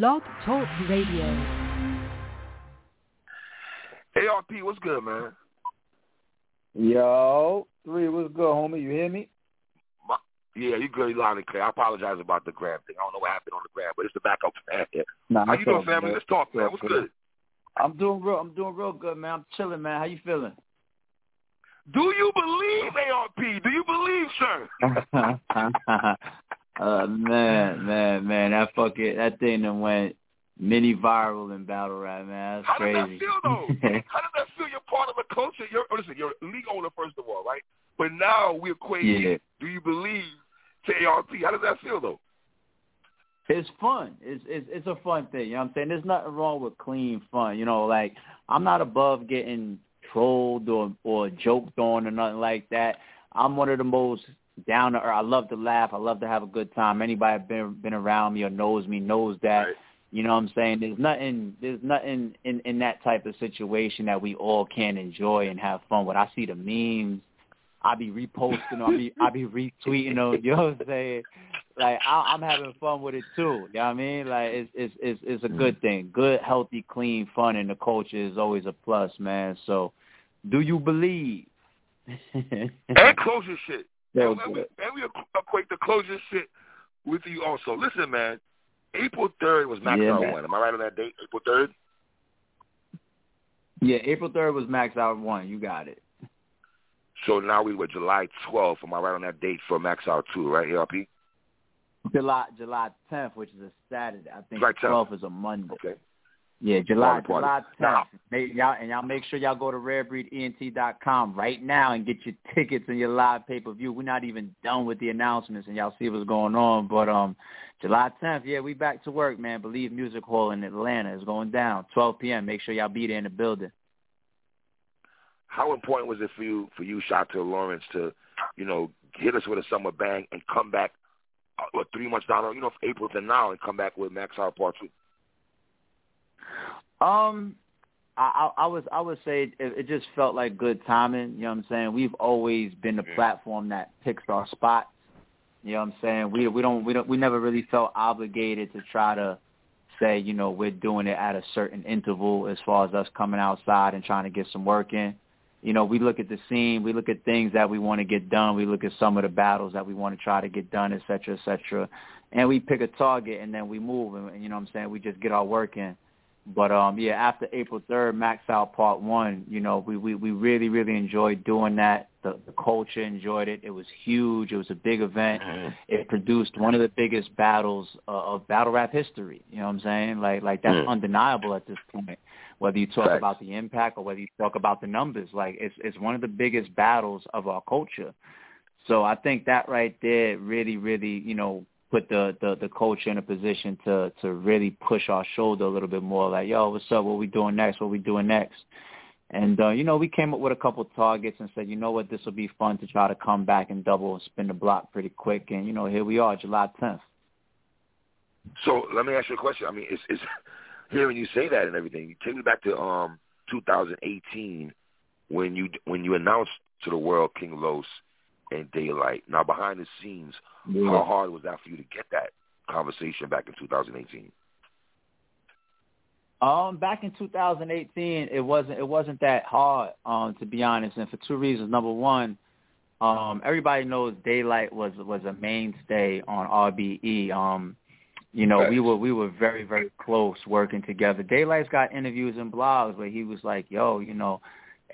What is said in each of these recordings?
Blog Talk Radio. ARP, what's good, man? Yo, three, what's good, homie? You hear me? My, yeah, you good, loud and clear. I apologize about the gram thing. I don't know what happened on the gram, but it's the backup plan. Nah, How you doing, family? man. Let's talk, man. What's good? I'm doing real. I'm doing real good, man. I'm chilling, man. How you feeling? Do you believe ARP? Do you believe, sir? uh, man, man, man. That fucking that thing that went mini viral in battle rap, man. That's How crazy. does that feel, though? How does that feel? You're part of a culture. You're oh, listen. You're a league owner, first of all, right? But now we equate. Yeah. Do you believe to ARP? How does that feel, though? it's fun. It's it's it's a fun thing. You know what I'm saying? There's nothing wrong with clean fun. You know, like I'm not above getting trolled or or joked on or nothing like that. I'm one of the most down to earth. I love to laugh. I love to have a good time. Anybody been been around me or knows me knows that. Right. You know what I'm saying? There's nothing there's nothing in in that type of situation that we all can enjoy and have fun with. I see the memes. I be reposting. I be I be retweeting them. You know what I'm saying? Like I, I'm having fun with it too. You know what I mean? Like it's it's it's it's a mm. good thing. Good, healthy, clean fun in the culture is always a plus, man. So, do you believe? And closure shit. Yeah, and, we, and we equate the closure shit with you also. Listen, man. April third was Max Yeah, Out man. one. Am I right on that date? April third. yeah, April third was Max Out one. You got it. So now we were July twelfth. Am I right on that date for Max Out two? Right, ARP? July July 10th, which is a Saturday. I think July 10th. 12th is a Monday. Okay. Yeah, July. July 10th. Now- Make, y'all, and y'all make sure y'all go to rarebreedent.com right now and get your tickets and your live pay per view. We're not even done with the announcements, and y'all see what's going on. But um, July 10th, yeah, we back to work, man. Believe Music Hall in Atlanta is going down 12 p.m. Make sure y'all be there in the building. How important was it for you, for you, Shatta Lawrence, to, you know, hit us with a summer bang and come back, uh, what, three months down, you know, April to now, and come back with Max Out Part Two? Um, I, I I was I would say it, it just felt like good timing. You know what I'm saying? We've always been the Yeah. platform that picks our spots. You know what I'm saying? We we don't we don't we never really felt obligated to try to say you know we're doing it at a certain interval as far as us coming outside and trying to get some work in. You know, we look at the scene, we look at things that we want to get done, we look at some of the battles that we want to try to get done, et cetera, et cetera. And we pick a target and then we move and you know what I'm saying, we just get our work in. But um yeah, after April third, Max Out Part One, you know, we, we, we really, really enjoyed doing that. The the culture enjoyed it. It was huge. It was a big event. It produced one of the biggest battles uh, of battle rap history. You know what I'm saying? Like like that's Mm. undeniable at this point. Whether you talk about the impact or whether you talk about the numbers, like it's it's one of the biggest battles of our culture. So I think that right there really, really, you know, put the, the, the culture in a position to, to really push our shoulder a little bit more like, yo, what's up? What we doing next? What we doing next? And, uh, you know, we came up with a couple targets and said, you know what, this will be fun to try to come back and double and spin the block pretty quick. And, you know, here we are, July 10th. So let me ask you a question. I mean, it's, it's hearing you say that and everything. Take me back to um 2018 when you when you announced to the world King Los and Daylyt. Now behind the scenes, how hard was that for you to get that conversation back in 2018? Um, back in 2018, it wasn't it wasn't that hard, um, to be honest, and for two reasons. Number one, um, everybody knows Daylyt was was a mainstay on RBE. Um, you know, we were we were very very close working together. Daylyt's got interviews and blogs where he was like, "Yo, you know,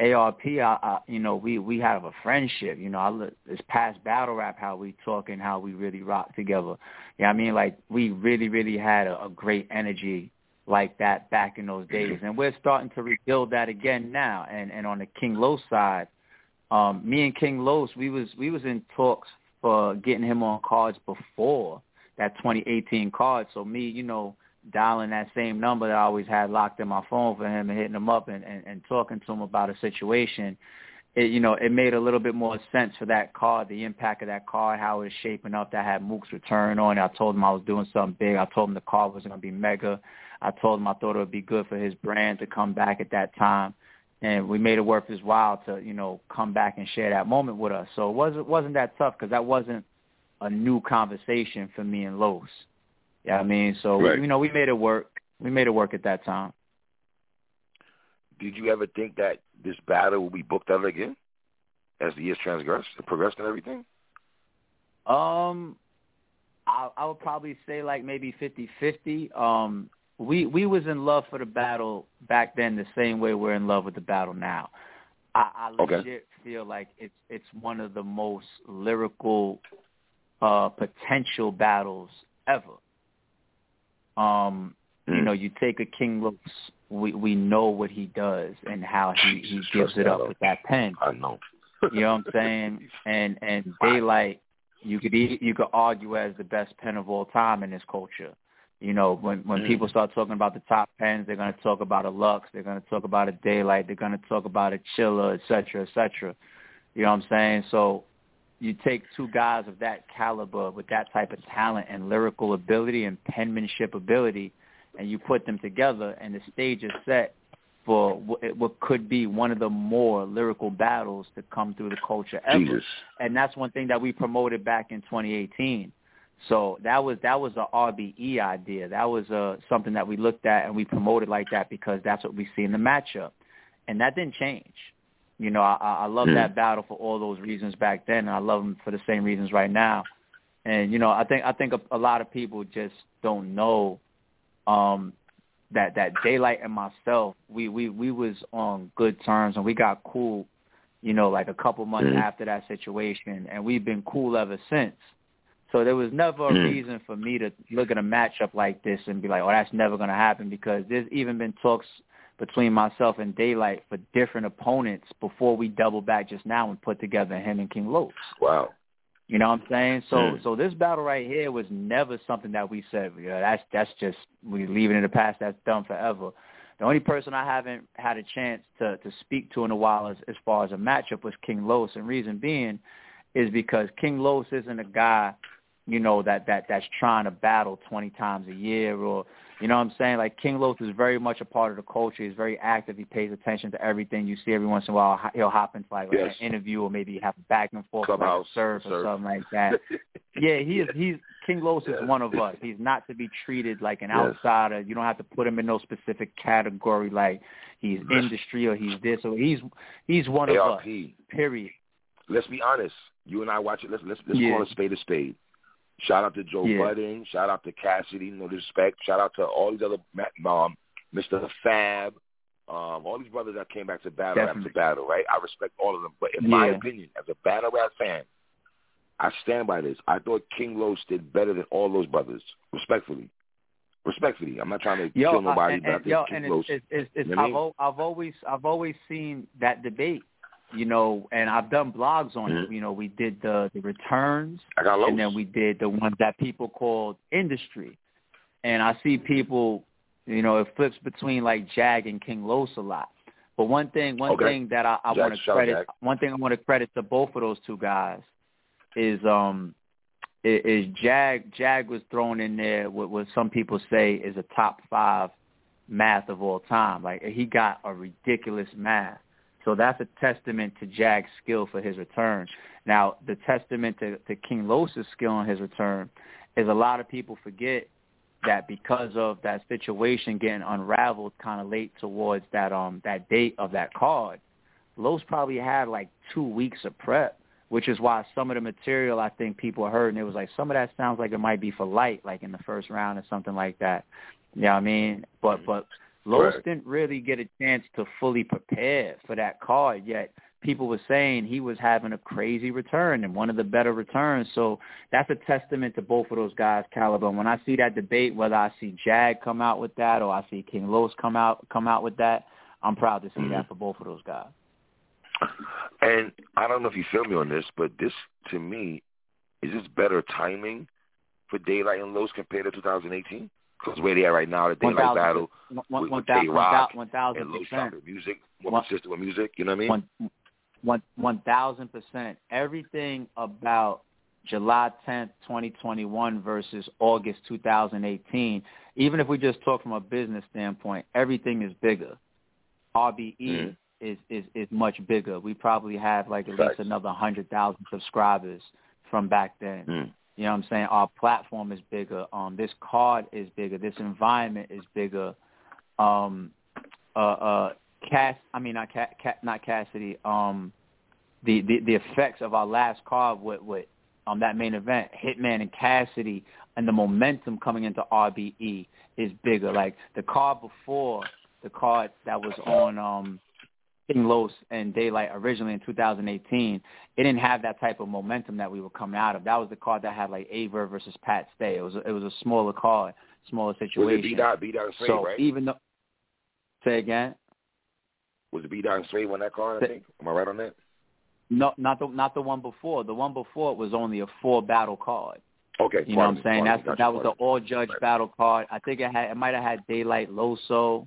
ARP, I, I, you know, we we have a friendship. You know, I look, it's past battle rap how we talk and how we really rock together. Yeah, I mean, like we really really had a, a great energy like that back in those days, and we're starting to rebuild that again now. And and on the King Los side, um, me and King Los, we was we was in talks for getting him on cards before that 2018 card. So me, you know, dialing that same number that I always had locked in my phone for him and hitting him up and, and, and talking to him about a situation, it, you know, it made a little bit more sense for that card, the impact of that card, how it was shaping up. That had Mook's return on. I told him I was doing something big. I told him the card was going to be mega. I told him I thought it would be good for his brand to come back at that time. And we made it worth his while to, you know, come back and share that moment with us. So it wasn't wasn't that tough because that wasn't a new conversation for me and Los. Yeah, I mean, so Right. you know, we made it work. We made it work at that time. Did you ever think that this battle will be booked out again as the years transgress and progressed and everything? Um, I, I would probably say like maybe fifty fifty. Um, we we was in love for the battle back then the same way we're in love with the battle now. I, I Okay. legit feel like it's it's one of the most lyrical uh potential battles ever. Um, you know, you take a King Los, we we know what he does and how he he gives it up with that pen. I know. You know what I'm saying? And and Daylyt, you could e- you could argue as the best pen of all time in this culture. You know, when when Mm. people start talking about the top pens, they're going to talk about a Lux, they're going to talk about a Daylyt, they're going to talk about a Chilla, et cetera, et cetera. You know what I'm saying? So you take two guys of that caliber with that type of talent and lyrical ability and penmanship ability, and you put them together, and the stage is set for what could be one of the more lyrical battles to come through the culture ever Jesus. and that's one thing that we promoted back in 2018. So that was that was a RBE idea. That was uh, something that we looked at and we promoted like that because that's what we see in the matchup, and that didn't change. You know, I, I love Hmm. that battle for all those reasons back then, and I love them for the same reasons right now. And you know, I think I think a, a lot of people just don't know um, that that Daylyt and myself, we we we was on good terms and we got cool. You know, like a couple months Mhm. after that situation, and we've been cool ever since. So there was never a Mhm. reason for me to look at a matchup like this and be like, "Oh, that's never going to happen," because there's even been talks between myself and Daylyt for different opponents before we double back just now and put together him and King Los. Wow. You know what I'm saying? So Mm. so this battle right here was never something that we said, yeah, that's that's just we leave it in the past, that's done forever. The only person I haven't had a chance to to speak to in a while as, as far as a matchup was King Los, and reason being is because King Los isn't a guy, you know, that that that's trying to battle 20 times a year or you know what I'm saying? Like King Los is very much a part of the culture. He's very active. He pays attention to everything. You see every once in a while he'll hop into like, like Yes. an interview or maybe have a back and forth like Clubhouse, a surf or something like that. Yeah, he is. He's King Los is one of us. He's not to be treated like an Yes. outsider. You don't have to put him in no specific category like he's industry or he's this or he's he's one of us. ARP. Period. Let's be honest. You and I watch it. Let's let's let's Yeah. call a spade a spade. Shout out to Joe Yeah. Budden. Shout out to Cassidy. No disrespect. Shout out to all these other um, Mr. Fab. Um, all these brothers that came back to battle Definitely. after battle, right? I respect all of them. But in my opinion, as a battle rap fan, I stand by this. I thought King Los did better than all those brothers. Respectfully. Respectfully. I'm not trying to Yo, kill nobody, I, and, but I think yo, King and Los. it's, it's, it's, it's You know what I I've, mean? I've always I've always seen that debate, you know, and I've done blogs on it. Mhm. You know, we did the the returns, I got and then we did the ones that people called industry. And I see people, you know, it flips between like Jag and King Los a lot. But one thing, one Okay. thing that I, I want to credit, Jag. one thing I want to credit to both of those two guys is um is Jag Jag was thrown in there what what some people say is a top five math of all time. Like he got a ridiculous math. So that's a testament to Jag's skill for his return. Now, the testament to, to King Los's skill on his return is a lot of people forget that because of that situation getting unraveled kind of late towards that um that date of that card, Los probably had like two weeks of prep, which is why some of the material I think people heard and it was like some of that sounds like it might be for light, like in the first round or something like that. You know what I mean? But but Los Right. didn't really get a chance to fully prepare for that card yet. People were saying he was having a crazy return and one of the better returns. So that's a testament to both of those guys' caliber. And when I see that debate, whether I see Jag come out with that or I see King Los come out come out with that, I'm proud to see Mhm. that for both of those guys. And I don't know if you feel me on this, but this to me is this better timing for Daylyt and Los compared to 2018? Because where they are right now, the One Daylyt thousand- battle one- with, one with one Rock thou- one thousand and Los percent. dropping music, more One- consistent with music. You know what I mean? One thousand percent. Everything about July tenth, twenty twenty one versus August two thousand eighteen. Even if we just talk from a business standpoint, everything is bigger. RBE Mhm. is is is much bigger. We probably have like at Facts. least another hundred thousand subscribers from back then. Mm. You know what I'm saying? Our platform is bigger. Um, this card is bigger. This environment is bigger. Um, uh, uh, Cass, I mean not Cass, not Cassidy. Um, the, the the effects of our last card with with um that main event, Hitman and Cassidy, and the momentum coming into RBE is bigger. Like the card before, the card that was on um King Los and Daylyt originally in 2018, it didn't have that type of momentum that we were coming out of. That was the card that had like Aver versus Pat Stay. It was a, it was a smaller card, smaller situation. Was it beat out, beat out straight, so right? even though, say again. Was it out straight when that card? I think. Am I right on that? No, not the not the one before. The one before was only a four battle card. Okay, you know what I'm saying? That's that was the all judge battle card. I think it had it might have had Daylyt Loso.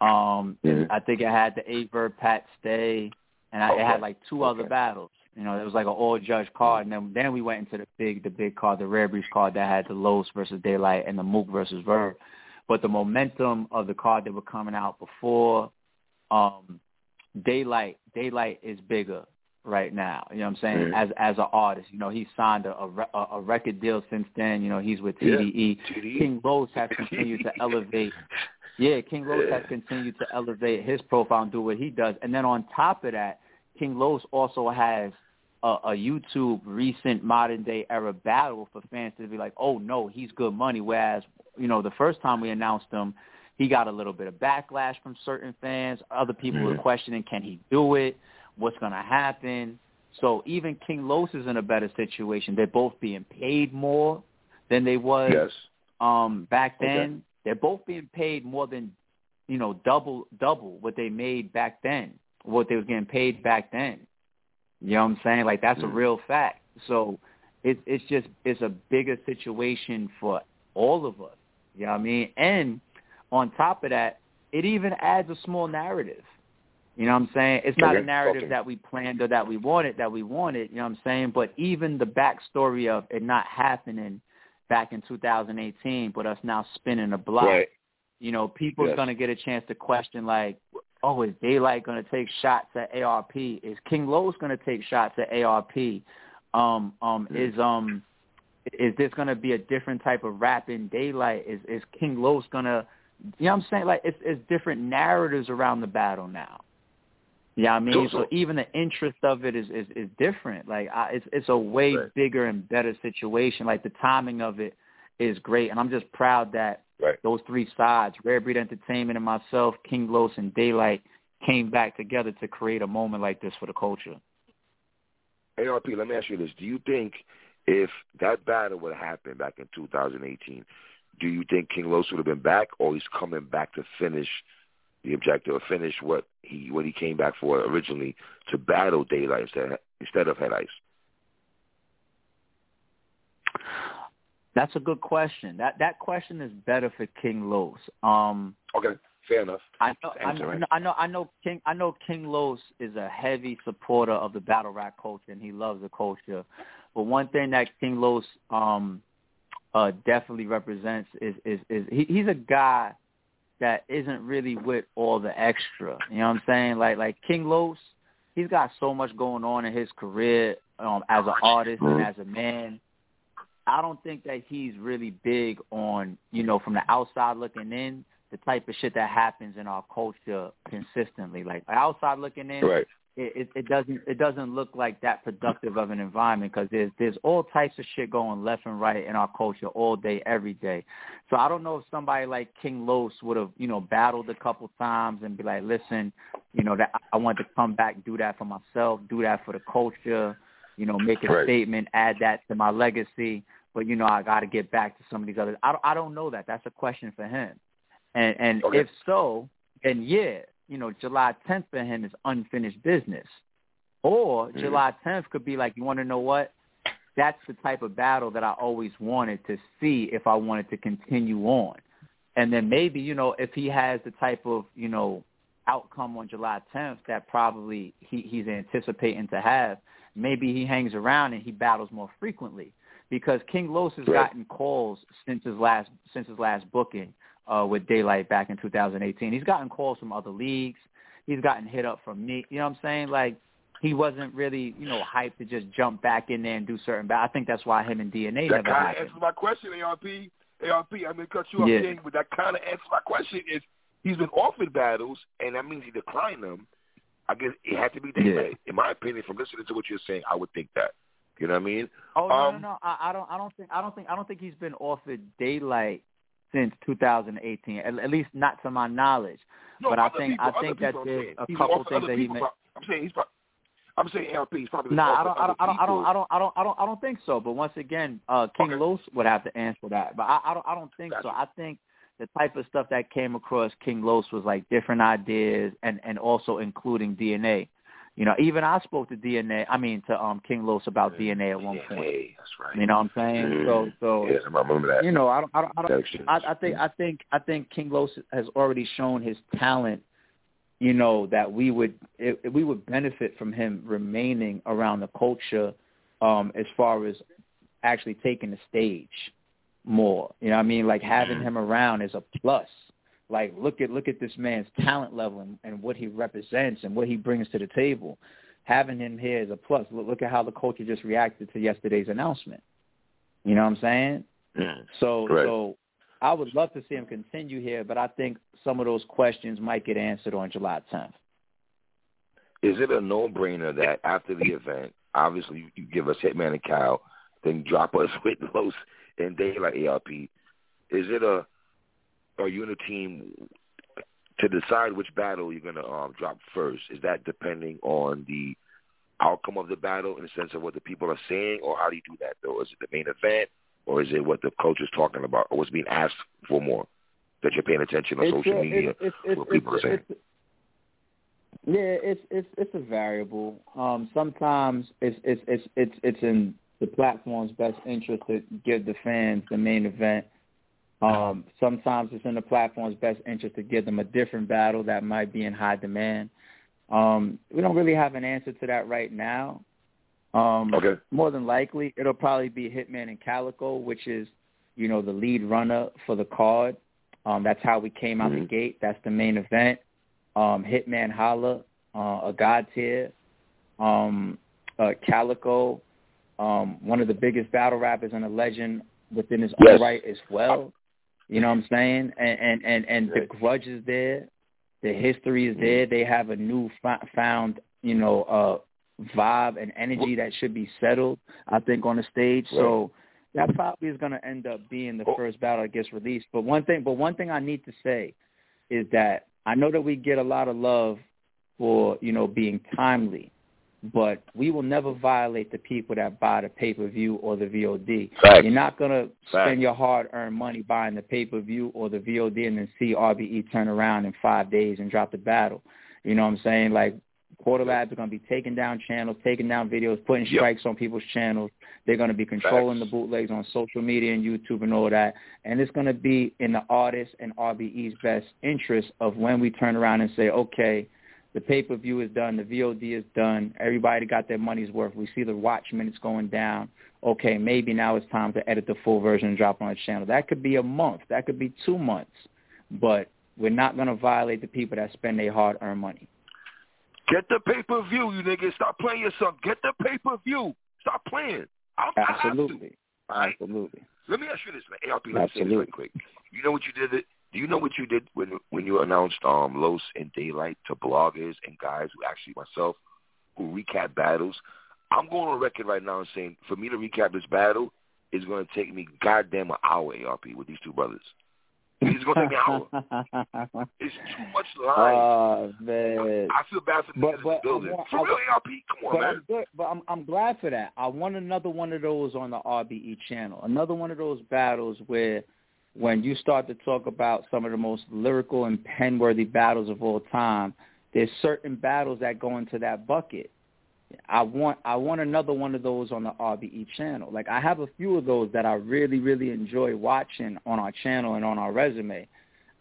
Um, mm-hmm. I think it had the Aver Pat Stay, and I, okay. it had like two okay. other battles. You know, it was like an all judge card, and then then we went into the big the big card, the Rare Breeds card that had the Los versus Daylyt and the Mook versus Verb. But the momentum of the card that were coming out before um, Daylyt, Daylyt is bigger right now. You know what I'm saying? Mm-hmm. As as an artist, you know, he's signed a, a a record deal since then. You know, he's with TDE. Yeah. TDE. King Los has continued to elevate. Yeah, King Los yeah. has continued to elevate his profile and do what he does. And then on top of that, King Los also has a, a YouTube recent modern day era battle for fans to be like, oh no, he's good money. Whereas, you know, the first time we announced him, he got a little bit of backlash from certain fans. Other people mm-hmm. were questioning, can he do it? What's going to happen? So even King Los is in a better situation. They're both being paid more than they was yes. um, back then. Okay. They're both being paid more than, you know, double double what they made back then, what they was getting paid back then. You know what I'm saying? Like that's mm-hmm. a real fact. So it's it's just it's a bigger situation for all of us. You know what I mean? And on top of that, it even adds a small narrative. You know what I'm saying? It's not okay. a narrative okay. that we planned or that we wanted, that we wanted, you know what I'm saying? But even the backstory of it not happening back in 2018, but us now spinning a block, right. you know, people's yes. going to get a chance to question like, oh, is Daylyt going to take shots at ARP? Is King Los going to take shots at ARP? Um, um, mm-hmm. is um, is this going to be a different type of rap in Daylyt? Is is King Los going to, you know what I'm saying? Like it's it's different narratives around the battle now. Yeah, I mean, so, so even the interest of it is is, is different. Like, I, it's it's a way right. bigger and better situation. Like the timing of it is great, and I'm just proud that right. those three sides, Rare Breed Entertainment and myself, King Los and Daylyt, came back together to create a moment like this for the culture. ARP, let me ask you this: Do you think if that battle would have happened back in 2018, do you think King Los would have been back, or he's coming back to finish? The objective or finish what he what he came back for originally to battle Daylyt instead instead of Head Ice? That's a good question. That that question is better for King Los. Um, okay, fair enough. I know, I know, I know, I know, King, I know King Los is a heavy supporter of the battle rap culture, and he loves the culture. But one thing that King Los um, uh, definitely represents is is is he, he's a guy that isn't really with all the extra. You know what I'm saying? Like like King Los, he's got so much going on in his career um, as an artist and as a man. I don't think that he's really big on, you know, from the outside looking in, the type of shit that happens in our culture consistently. Like outside looking in, right. It, it, doesn't it doesn't look like that productive of an environment because there's there's all types of shit going left and right in our culture all day every day. So I don't know if somebody like King Los would have you know battled a couple times and be like, listen, you know that I want to come back, do that for myself, do that for the culture, you know, make a right. statement, add that to my legacy. But you know I got to get back to some of these others. I I don't know that. That's a question for him. And and okay. if so, then yeah, you know, July 10th for him is unfinished business. Or mm-hmm. July 10th could be like, you want to know what? That's the type of battle that I always wanted to see if I wanted to continue on. And then maybe, you know, if he has the type of, you know, outcome on July 10th that probably he, he's anticipating to have, maybe he hangs around and he battles more frequently. Because King Los has right. gotten calls since his last since his last booking uh, with Daylyt back in 2018. He's gotten calls from other leagues. He's gotten hit up from me. You know what I'm saying? Like he wasn't really, you know, hyped to just jump back in there and do certain. But I think that's why him and DNA that never kind happened. of answers my question, ARP. ARP, I'm gonna cut you off, Yeah. King, but that kind of answers my question. Is he's been offered battles, and that means he declined them. I guess it had to be Daylyt. In my opinion, from listening to what you're saying, I would think that. You know what I mean? Oh no, Um, no, no. I, I don't. I don't think. I don't think. I don't think he's been offered Daylyt since 2018. At, at least not to my knowledge. No, but I think. people, I think that there's a He's couple things that he. May, I'm saying he's. Probably, I'm saying ARP. He's probably Nah, I don't, I don't, I don't, I don't. I don't, I don't, I don't, I don't, think so. But once again, uh, King Okay. Los would have to answer that. But I, I don't, I don't think so. I think the type of stuff that came across King Los was like different ideas and and also including DNA. You know, even I spoke to DNA. I mean, to um King Los about DNA at one point. Hey, that's right. You know what I'm saying? So, Mm. so yes, I remember that. you know, I don't, I don't, I don't I, I think I think I think King Los has already shown his talent. You know that we would it, we would benefit from him remaining around the culture, um, as far as actually taking the stage more. You know what I mean? Like having him around is a plus. Like look at look at this man's talent level and, and what he represents and what he brings to the table. Having him here is a plus. Look, look at how the culture just reacted to yesterday's announcement. You know what I'm saying? Mm. So Right. so I would love to see him continue here, but I think some of those questions might get answered on July 10th. Is it a no-brainer that after the event, obviously you, give us Hitman and Kyle, then drop us with Los and Daylyt ARP? Is it a are you in a team to decide which battle you're gonna um, drop first? Is that depending on the outcome of the battle in the sense of what the people are saying, or how do you do that though? Is it the main event, or is it what the coach is talking about, or what's being asked for more? That you're paying attention on social a- media, it's, it's, what people are saying. it's- yeah, it's it's it's a variable. Um, sometimes it's it's it's it's it's in the platform's best interest to give the fans the main event. Um, sometimes it's in the platform's best interest to give them a different battle that might be in high demand. Um, we don't really have an answer to that right now. Um, Okay. More than likely, it'll probably be Hitman and Calicoe, which is, you know, the lead runner for the card. Um, that's how we came out the Mhm. gate. That's the main event. Um, Hitman Holla, uh, a god tier. Um, uh, Calicoe, um, one of the biggest battle rappers and a legend within his Yes. own right as well. You know what I'm saying? And and and, and the grudge is there. The history is Mhm. there. They have a new found, you know, uh, vibe and energy that should be settled. I think on the stage. So that probably is going to end up being the Oh. first battle that gets released. But one thing, but one thing I need to say is that I know that we get a lot of love for you know being timely, but we will never violate the people that buy the pay per view or the VOD. Facts. You're not gonna Facts. spend your hard earned money buying the pay per view or the VOD and then see RBE turn around in five days and drop the battle. You know what I'm saying? Like Quarter Labs are gonna be taking down channels, taking down videos, putting Yep. strikes on people's channels. They're gonna be controlling Facts. the bootlegs on social media and YouTube and all that. And it's gonna be in the artist and RBE's best interest of when we turn around and say, okay, the pay-per-view is done, the VOD is done, everybody got their money's worth. We see the watch minutes going down. Okay, maybe now it's time to edit the full version and drop on the channel. That could be a month. That could be two months. But we're not going to violate the people that spend their hard-earned money. Get the pay per view, you niggas. Stop playing yourself. Get the pay per view. Stop playing. I'm, I have to. Absolutely. Right? Absolutely. Let me ask you this, man. ARP, let me say this Absolutely. right quick. You know what you did? Do you know what you did when when you announced um Los and Daylyt to bloggers and guys who actually myself who recap battles? I'm going on record right now and saying for me to recap this battle is going to take me goddamn an hour, ARP, with these two brothers. It's going to take me an hour. It's too much line. Oh, man. I feel bad for the But- niggas in the but I building. want- For I- real, ARP, come on, But man. I'm good. But I'm I'm glad for that. I want another one of those on the RBE channel. Another one of those battles where, when you start to talk about some of the most lyrical and pen-worthy battles of all time, there's certain battles that go into that bucket. I want I want another one of those on the RBE channel. Like I have a few of those that I really really enjoy watching on our channel and on our resume.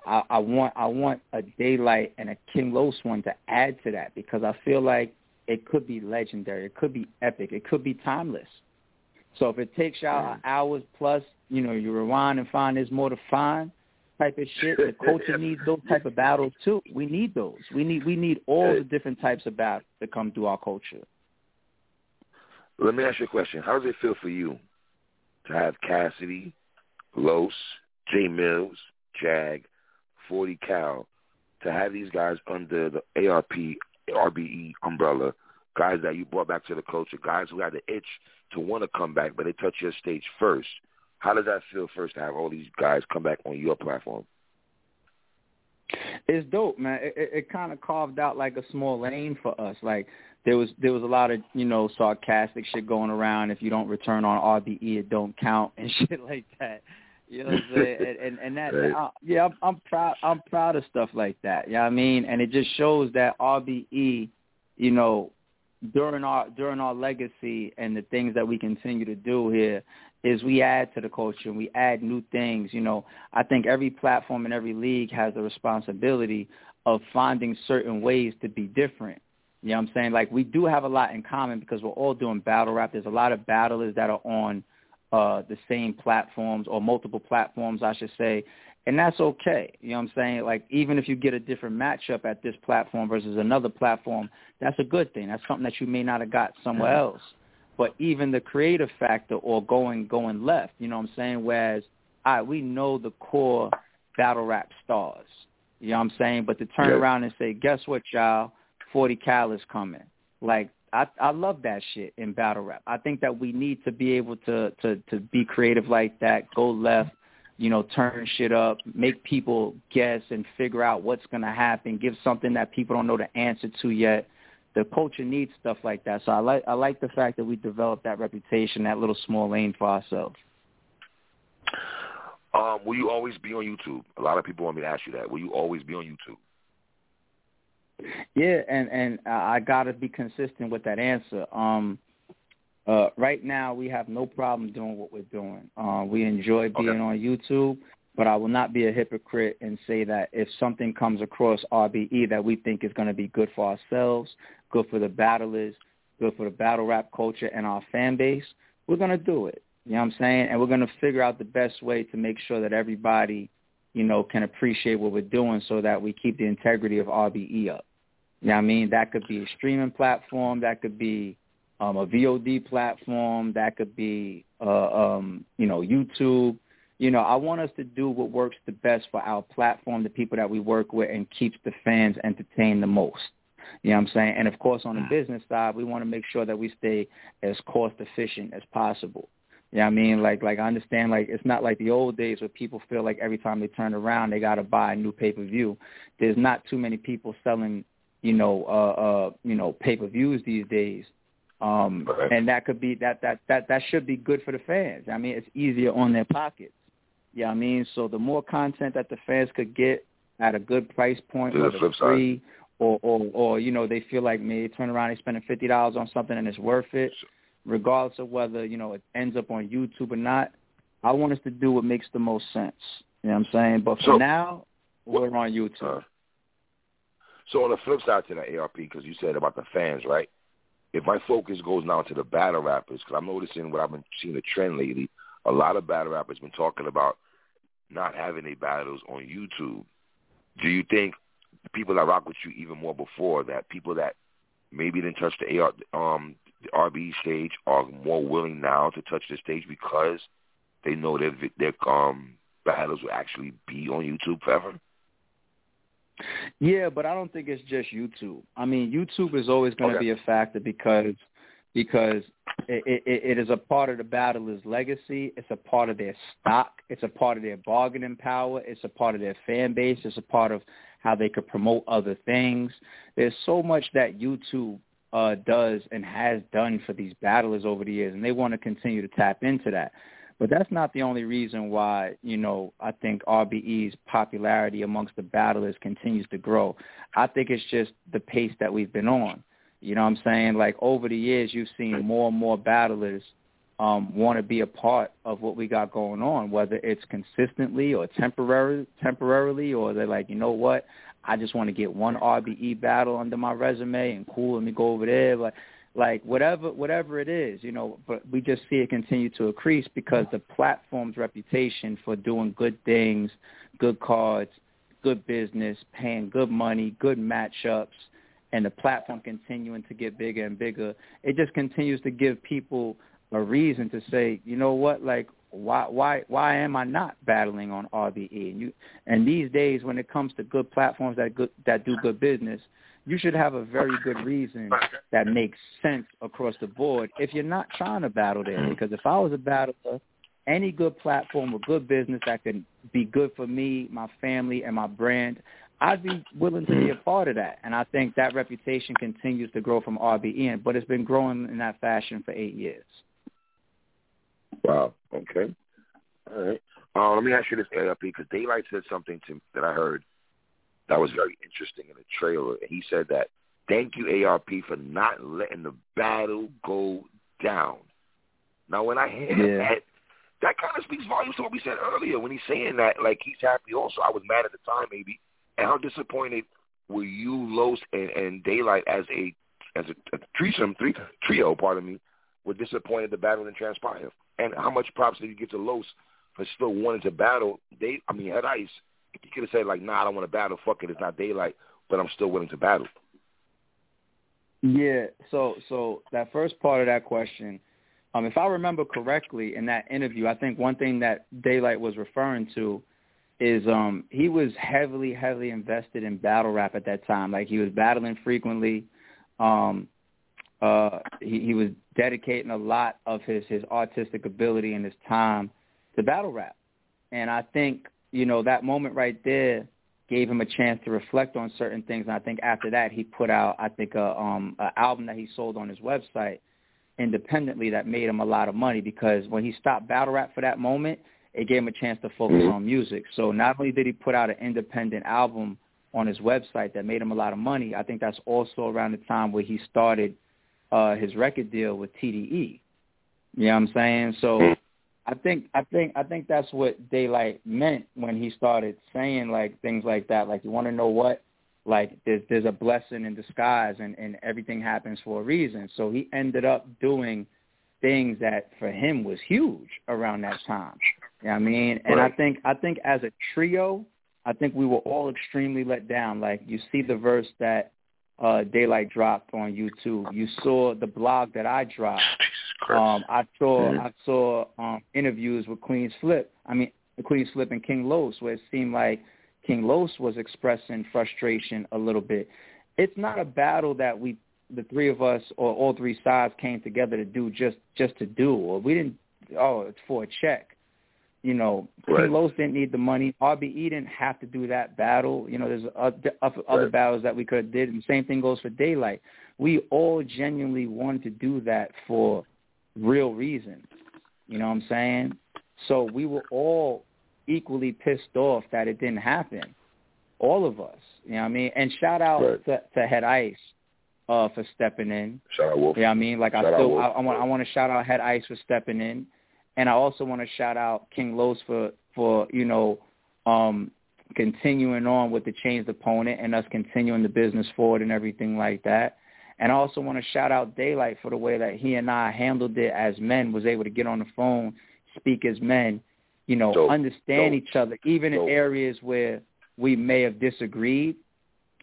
I, I want I want a Daylyt and a King Los one to add to that because I feel like it could be legendary, it could be epic, it could be timeless. So if it takes y'all hours plus, you know, you rewind and find there's more to find type of shit. The culture needs those type of battles too. We need those. We need we need all the different types of battles that come through our culture. Let me ask you a question. How does it feel for you to have Cassidy, Los, Jay Mills, Jag, 40 Cal, to have these guys under the ARP, RBE umbrella, guys that you brought back to the culture, guys who had the itch to want to come back, but they touch your stage first. How does that feel first to have all these guys come back on your platform? It's dope, man. It, it, it kind of carved out like a small lane for us. Like there was there was a lot of you know sarcastic shit going around. If you don't return on RBE, it don't count and shit like that. You know what I'm saying? and, and and that right. uh, yeah, I'm, I'm proud. I'm proud of stuff like that. You know I mean? And it just shows that RBE, you know, during our during our legacy and the things that we continue to do here is we add to the culture and we add new things. You know, I think every platform and every league has the responsibility of finding certain ways to be different. You know what I'm saying? Like we do have a lot in common because we're all doing battle rap. There's a lot of battlers that are on uh the same platforms or multiple platforms, I should say. And that's okay. You know what I'm saying? Like even if you get a different matchup at this platform versus another platform, that's a good thing. That's something that you may not have got somewhere else. But even the creative factor or going going left, you know what I'm saying? Whereas I we know the core battle rap stars. You know what I'm saying? But to turn yeah. around and say, guess what, y'all? 40 cal is coming. Like I I love that shit in battle rap. I think that we need to be able to to to be creative like that, go left, you know, turn shit up, make people guess and figure out what's going to happen, give something that people don't know the answer to yet. The culture needs stuff like that. So I like I like the fact that we developed that reputation, that little small lane for ourselves. Um, will you always be on YouTube? A lot of people want me to ask you that. Will you always be on YouTube? Yeah, and and I got to be consistent with that answer. Um, uh, right now, we have no problem doing what we're doing. Uh, we enjoy being okay. on YouTube, but I will not be a hypocrite and say that if something comes across RBE that we think is going to be good for ourselves, good for the battlers, good for the battle rap culture and our fan base, we're going to do it. You know what I'm saying? And we're going to figure out the best way to make sure that everybody, you know, can appreciate what we're doing so that we keep the integrity of RBE up. You know what I mean? That could be a streaming platform. That could be um, a VOD platform. That could be, uh, um, you know, YouTube. You know, I want us to do what works the best for our platform, the people that we work with, and keeps the fans entertained the most. You know what I'm saying? And of course, on the mm. business side, we want to make sure that we stay as cost efficient as possible. You know what I mean? Like, like I understand, like it's not like the old days where people feel like every time they turn around, they got to buy a new pay per view. There's not too many people selling, you know, uh, uh, you know, pay per views these days. Um, right. and that could be that that that that should be good for the fans. I mean, it's easier on their pockets. Yeah, you know I mean, so the more content that the fans could get at a good price point, whether it's free or, or or you know they feel like maybe turn around and spending fifty dollars on something and it's worth it, regardless of whether you know it ends up on YouTube or not. I want us to do what makes the most sense. You know what I'm saying? But for so, now, we're on YouTube. Uh, so on the flip side to that ARP, because you said about the fans, right? If my focus goes now to the battle rappers, because I'm noticing what I've been seeing a trend lately, a lot of battle rappers been talking about not having any battles on YouTube. Do you think the people that rock with you even more before that, people that maybe didn't touch the AR, um, the RB stage, are more willing now to touch the stage because they know that their um, battles will actually be on YouTube forever? Yeah, but I don't think it's just YouTube. I mean, YouTube is always going to okay. be a factor because because it, it, it is a part of the battler's legacy. It's a part of their stock. It's a part of their bargaining power. It's a part of their fan base. It's a part of how they could promote other things. There's so much that YouTube uh, does and has done for these battlers over the years, and they want to continue to tap into that. But that's not the only reason why, you know, I think RBE's popularity amongst the battlers continues to grow. I think it's just the pace that we've been on. You know what I'm saying? Like over the years, you've seen more and more battlers um, want to be a part of what we got going on, whether it's consistently or temporary, temporarily, or they're like, you know what, I just want to get one RBE battle under my resume and cool, let me go over there. Like like whatever whatever it is, you know, but we just see it continue to increase because the platform's reputation for doing good things, good cards, good business, paying good money, good matchups, and the platform continuing to get bigger and bigger, it just continues to give people a reason to say, you know what, like why why why am I not battling on RBE? And you and these days when it comes to good platforms that good that do good business, you should have a very good reason that makes sense across the board if you're not trying to battle there. Because if I was a battler, any good platform or good business that can be good for me, my family, and my brand, I'd be willing to be a part of that. And I think that reputation continues to grow from RBE, but it's been growing in that fashion for eight years. Wow. Okay. All right. Uh, let me ask you this, ARP, because Daylyt said something to that I heard that was very interesting in the trailer. He said that, thank you, ARP, for not letting the battle go down. Now, when I hear yeah. that, that kind of speaks volumes to what we said earlier when he's saying that, like, he's happy also. I was mad at the time, maybe. And how disappointed were you, Los, and, and Daylyt as a as a, a threesome, three, trio, pardon me, were disappointed the battle didn't transpire? And how much props did you get to Los for still wanting to battle? They, I mean, Head Ice, he could have said, like, nah, I don't want to battle. Fuck it, it's not Daylyt, but I'm still willing to battle. Yeah, so so that first part of that question, um, if I remember correctly in that interview, I think one thing that Daylyt was referring to is um he was heavily, heavily invested in battle rap at that time. Like he was battling frequently. Um uh, he, he was dedicating a lot of his his artistic ability and his time to battle rap, and I think you know that moment right there gave him a chance to reflect on certain things. And I think after that, he put out I think a um an album that he sold on his website independently that made him a lot of money because when he stopped battle rap for that moment, it gave him a chance to focus mm-hmm. on music. So not only did he put out an independent album on his website that made him a lot of money, I think that's also around the time where he started uh, his record deal with TDE. You know what I'm saying? So hmm. I think I think I think that's what Daylyt meant when he started saying like things like that. Like you want to know what? Like there's there's a blessing in disguise and, and everything happens for a reason. So he ended up doing things that for him was huge around that time. You know what I mean? And right. I think I think as a trio, I think we were all extremely let down. Like you see the verse that uh, Daylyt dropped on YouTube. You saw the blog that I dropped. Um, I saw mm-hmm. I saw um, interviews with Queen Slip. I mean Queen Slip and King Los, where it seemed like King Los was expressing frustration a little bit. It's not a battle that we, the three of us, or all three sides came together to do just just to do, or we didn't. Oh, it's for a check. You know, right. King Los didn't need the money. RBE didn't have to do that battle. You know, there's other, other right. battles that we could have did, and the same thing goes for Daylyt. We all genuinely wanted to do that for real reason. You know what I'm saying? So we were all equally pissed off that it didn't happen. All of us. You know what I mean? And shout out right. to, to Head Ice uh, for stepping in. Shout out Wolf. You know what I mean? Like shout I still I, I want I want to shout out Head Ice for stepping in. And I also want to shout out King Los for for you know um, continuing on with the changed opponent and us continuing the business forward and everything like that. And I also want to shout out Daylyt for the way that he and I handled it as men, was able to get on the phone, speak as men, you know, dope, understand dope, each other, even dope. in areas where we may have disagreed.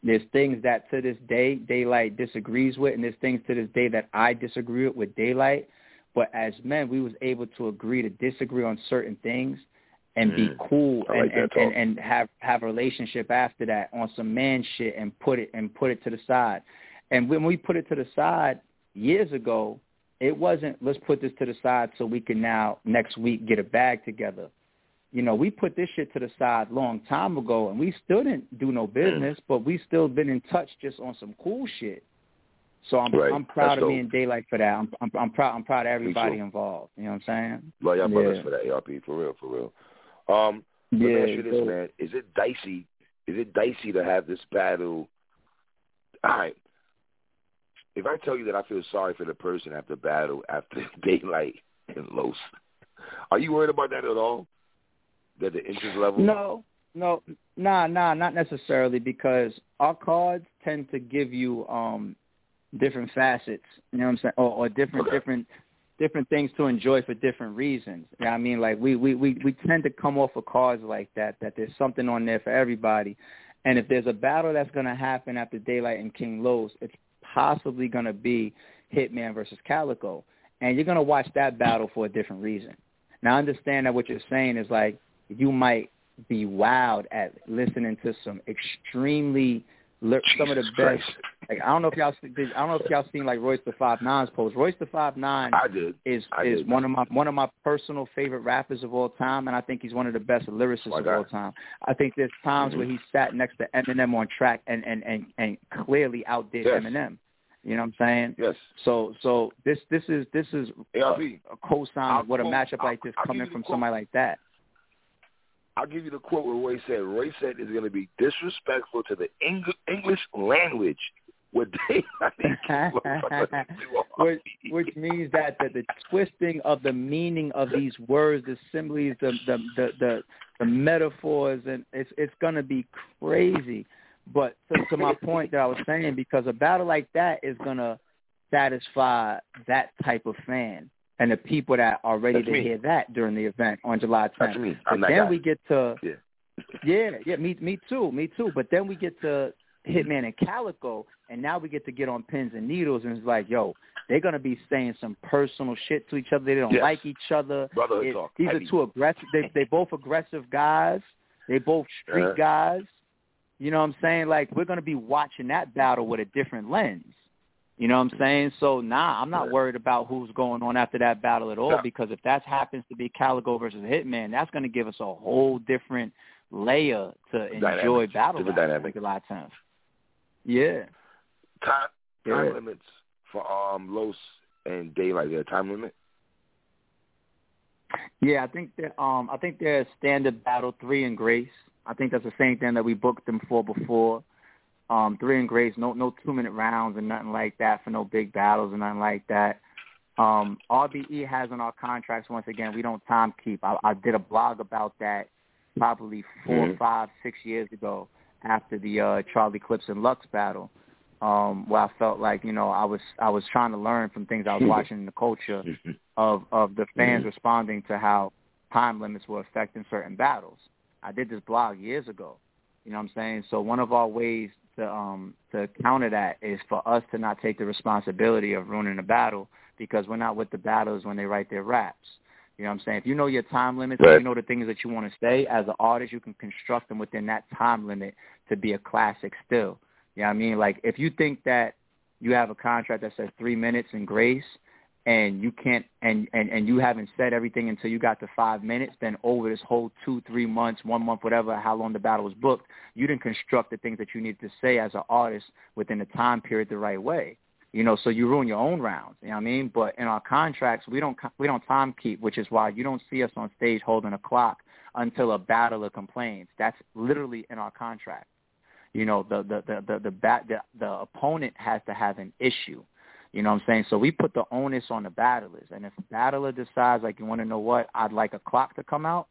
There's things that to this day Daylyt disagrees with, and there's things to this day that I disagree with with Daylyt. But as men, we was able to agree to disagree on certain things and be mm. cool and, and, and, and have have a relationship after that on some man shit and put it and put it to the side. And when we put it to the side years ago, it wasn't let's put this to the side so we can now next week get a bag together. You know, we put this shit to the side long time ago and we still didn't do no business, but we still been in touch just on some cool shit. So I'm right. I'm proud That's of me and Daylyt for that. I'm I'm, I'm proud I'm proud of everybody involved. You know what I'm saying? Well, y'all yeah. brothers for that, ARP, for real, for real. Um, let yeah, me ask you this, man: Is it dicey? Is it dicey to have this battle? All right. If I tell you that I feel sorry for the person after battle, after Daylyt and Los, are you worried about that at all? That the interest level? No, no, nah, nah, not necessarily because our cards tend to give you um different facets, you know what I'm saying, or, or different okay. different different things to enjoy for different reasons. You know what I mean? Like we, we, we, we tend to come off of cards like that, that there's something on there for everybody. And if there's a battle that's going to happen after Daylyt and King Los, it's possibly going to be Hitman versus Calicoe, And you're going to watch that battle for a different reason. Now, I understand that what you're saying is like you might be wowed at listening to some extremely some of the best. Like I don't know if y'all I don't know if y'all seen like Royce the Five Nine's post. Royce the Five Nine I did. is I is did. one of my one of my personal favorite rappers of all time, and I think he's one of the best lyricists oh, My of all time. I think there's times where mm-hmm. he sat next to Eminem on track and and and and clearly outdid Yes. Eminem. You know what I'm saying? Yes. So so this this is this is ARP. a cosign I'll with a quote- matchup like this I'll coming you from somebody like that. I'll give you the quote where Roy said, Roy said is going to be disrespectful to the Eng- English language. What they which, which means that the, the twisting of the meaning of these words, the similes, the the the the, the metaphors, and it's it's gonna be crazy. But to, to my point that I was saying, because a battle like that is gonna satisfy that type of fan and the people that are ready That's to me. hear that during the event on July 10th. That's me. But I'm that then guy. we get to Yeah. yeah, yeah, me me too, me too. But then we get to Hitman and Calicoe, and now we get to get on pins and needles, and it's like, yo, they're gonna be saying some personal shit to each other. They don't Yes. like each other. Brotherhood It- talk. these are two aggressive. They they both aggressive guys. They both street Uh-huh. guys. You know what I'm saying? Like we're gonna be watching that battle with a different lens. You know what I'm saying? So nah, I'm not worried about who's going on after that battle at all Yeah. because if that happens to be Calicoe versus Hitman, that's going to give us a whole different layer to enjoy battle Different rap on dynamic. July 10th. Yeah. time, time Yeah. limits for um Los and Daylyt. There time limit? Yeah, I think that um I think they're standard battle three and Grace. I think that's the same thing that we booked them for before. Um, three and Grace, no no two minute rounds and nothing like that for no big battles and nothing like that. Um, RBE has on our contracts once again we don't time keep. I, I did a blog about that probably 4 Mhm. five, six years ago after the uh, Charlie Clips and Lux battle, um, where I felt like you know I was I was trying to learn from things I was watching in the culture of of the fans Mhm. responding to how time limits were affecting certain battles. I did this blog years ago. You know what I'm saying? So one of our ways to um to counter that is for us to not take the responsibility of ruining the battle because we're not with the battles when they write their raps. You know what I'm saying? If you know your time limits, Right. if you know the things that you want to say as an artist, you can construct them within that time limit to be a classic still. You know what I mean? Like if you think that you have a contract that says three minutes and grace and you can't and, and and you haven't said everything until you got to five minutes then over this whole two three months one month whatever how long the battle was booked you didn't construct the things that you need to say as an artist within the time period the right way. You know so you ruin your own rounds you know what i mean? But in our contracts we don't we don't time keep which is why you don't see us on stage holding a clock until a battler complains. That's literally in our contract. You know the the the the the, bat, the, the opponent has to have an issue you know what I'm saying? So we put the onus on the battlers. And if a battler decides, like, you want to know what, I'd like a clock to come out,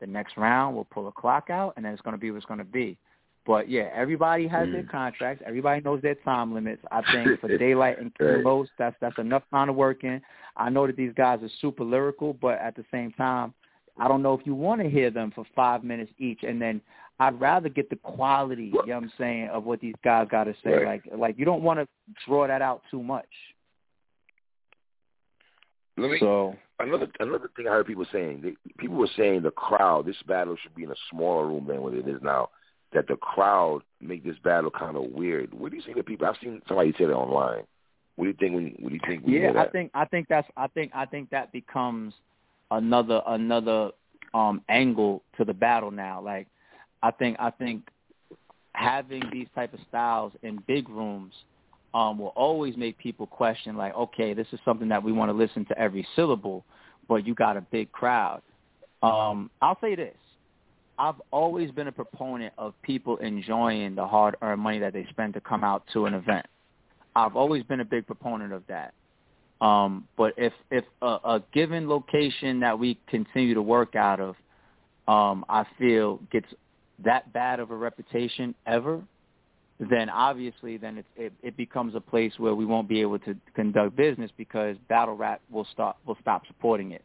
the next round we'll pull a clock out, and then it's going to be what it's going to be. But, yeah, everybody has their Mm. contracts. Everybody knows their time limits. I think for Daylyt and. King Los, that's, that's enough time to work in. I know that these guys are super lyrical, but at the same time, I don't know if you want to hear them for five minutes each, and then I'd rather get the quality, you know what I'm saying, of what these guys got to say. Right. Like, like you don't want to draw that out too much. Let me, So another another thing I heard people saying. They, people were saying the crowd. This battle should be in a smaller room than what it is now. That the crowd make this battle kind of weird. What do you think of people? I've seen somebody say that online. What do you think? When what do you think? Yeah, I think I think that's I think I think that becomes another another um angle to the battle now. Like I think I think having these type of styles in big rooms um will always make people question like, okay, this is something that we want to listen to every syllable, but you got a big crowd. Um I'll say this. I've always been a proponent of people enjoying the hard earned money that they spend to come out to an event. I've always been a big proponent of that. Um, but if if a, a given location that we continue to work out of, um, I feel gets that bad of a reputation ever, then obviously then it, it it becomes a place where we won't be able to conduct business because battle rap will stop will stop supporting it.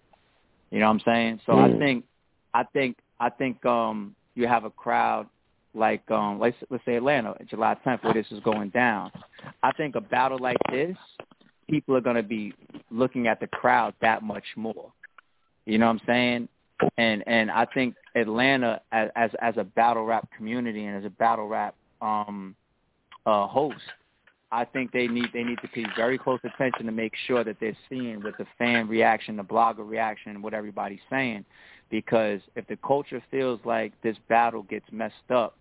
You know what I'm saying? So I Mm. think I think I think um you have a crowd like um let's let's say Atlanta, July 10th, where this is going down. I think a battle like this, people are going to be looking at the crowd that much more. You know what I'm saying? And and I think Atlanta as as, as a battle rap community and as a battle rap um uh host, I think they need they need to pay very close attention to make sure that they're seeing with the fan reaction, the blogger reaction, what everybody's saying. Because if the culture feels like this battle gets messed up,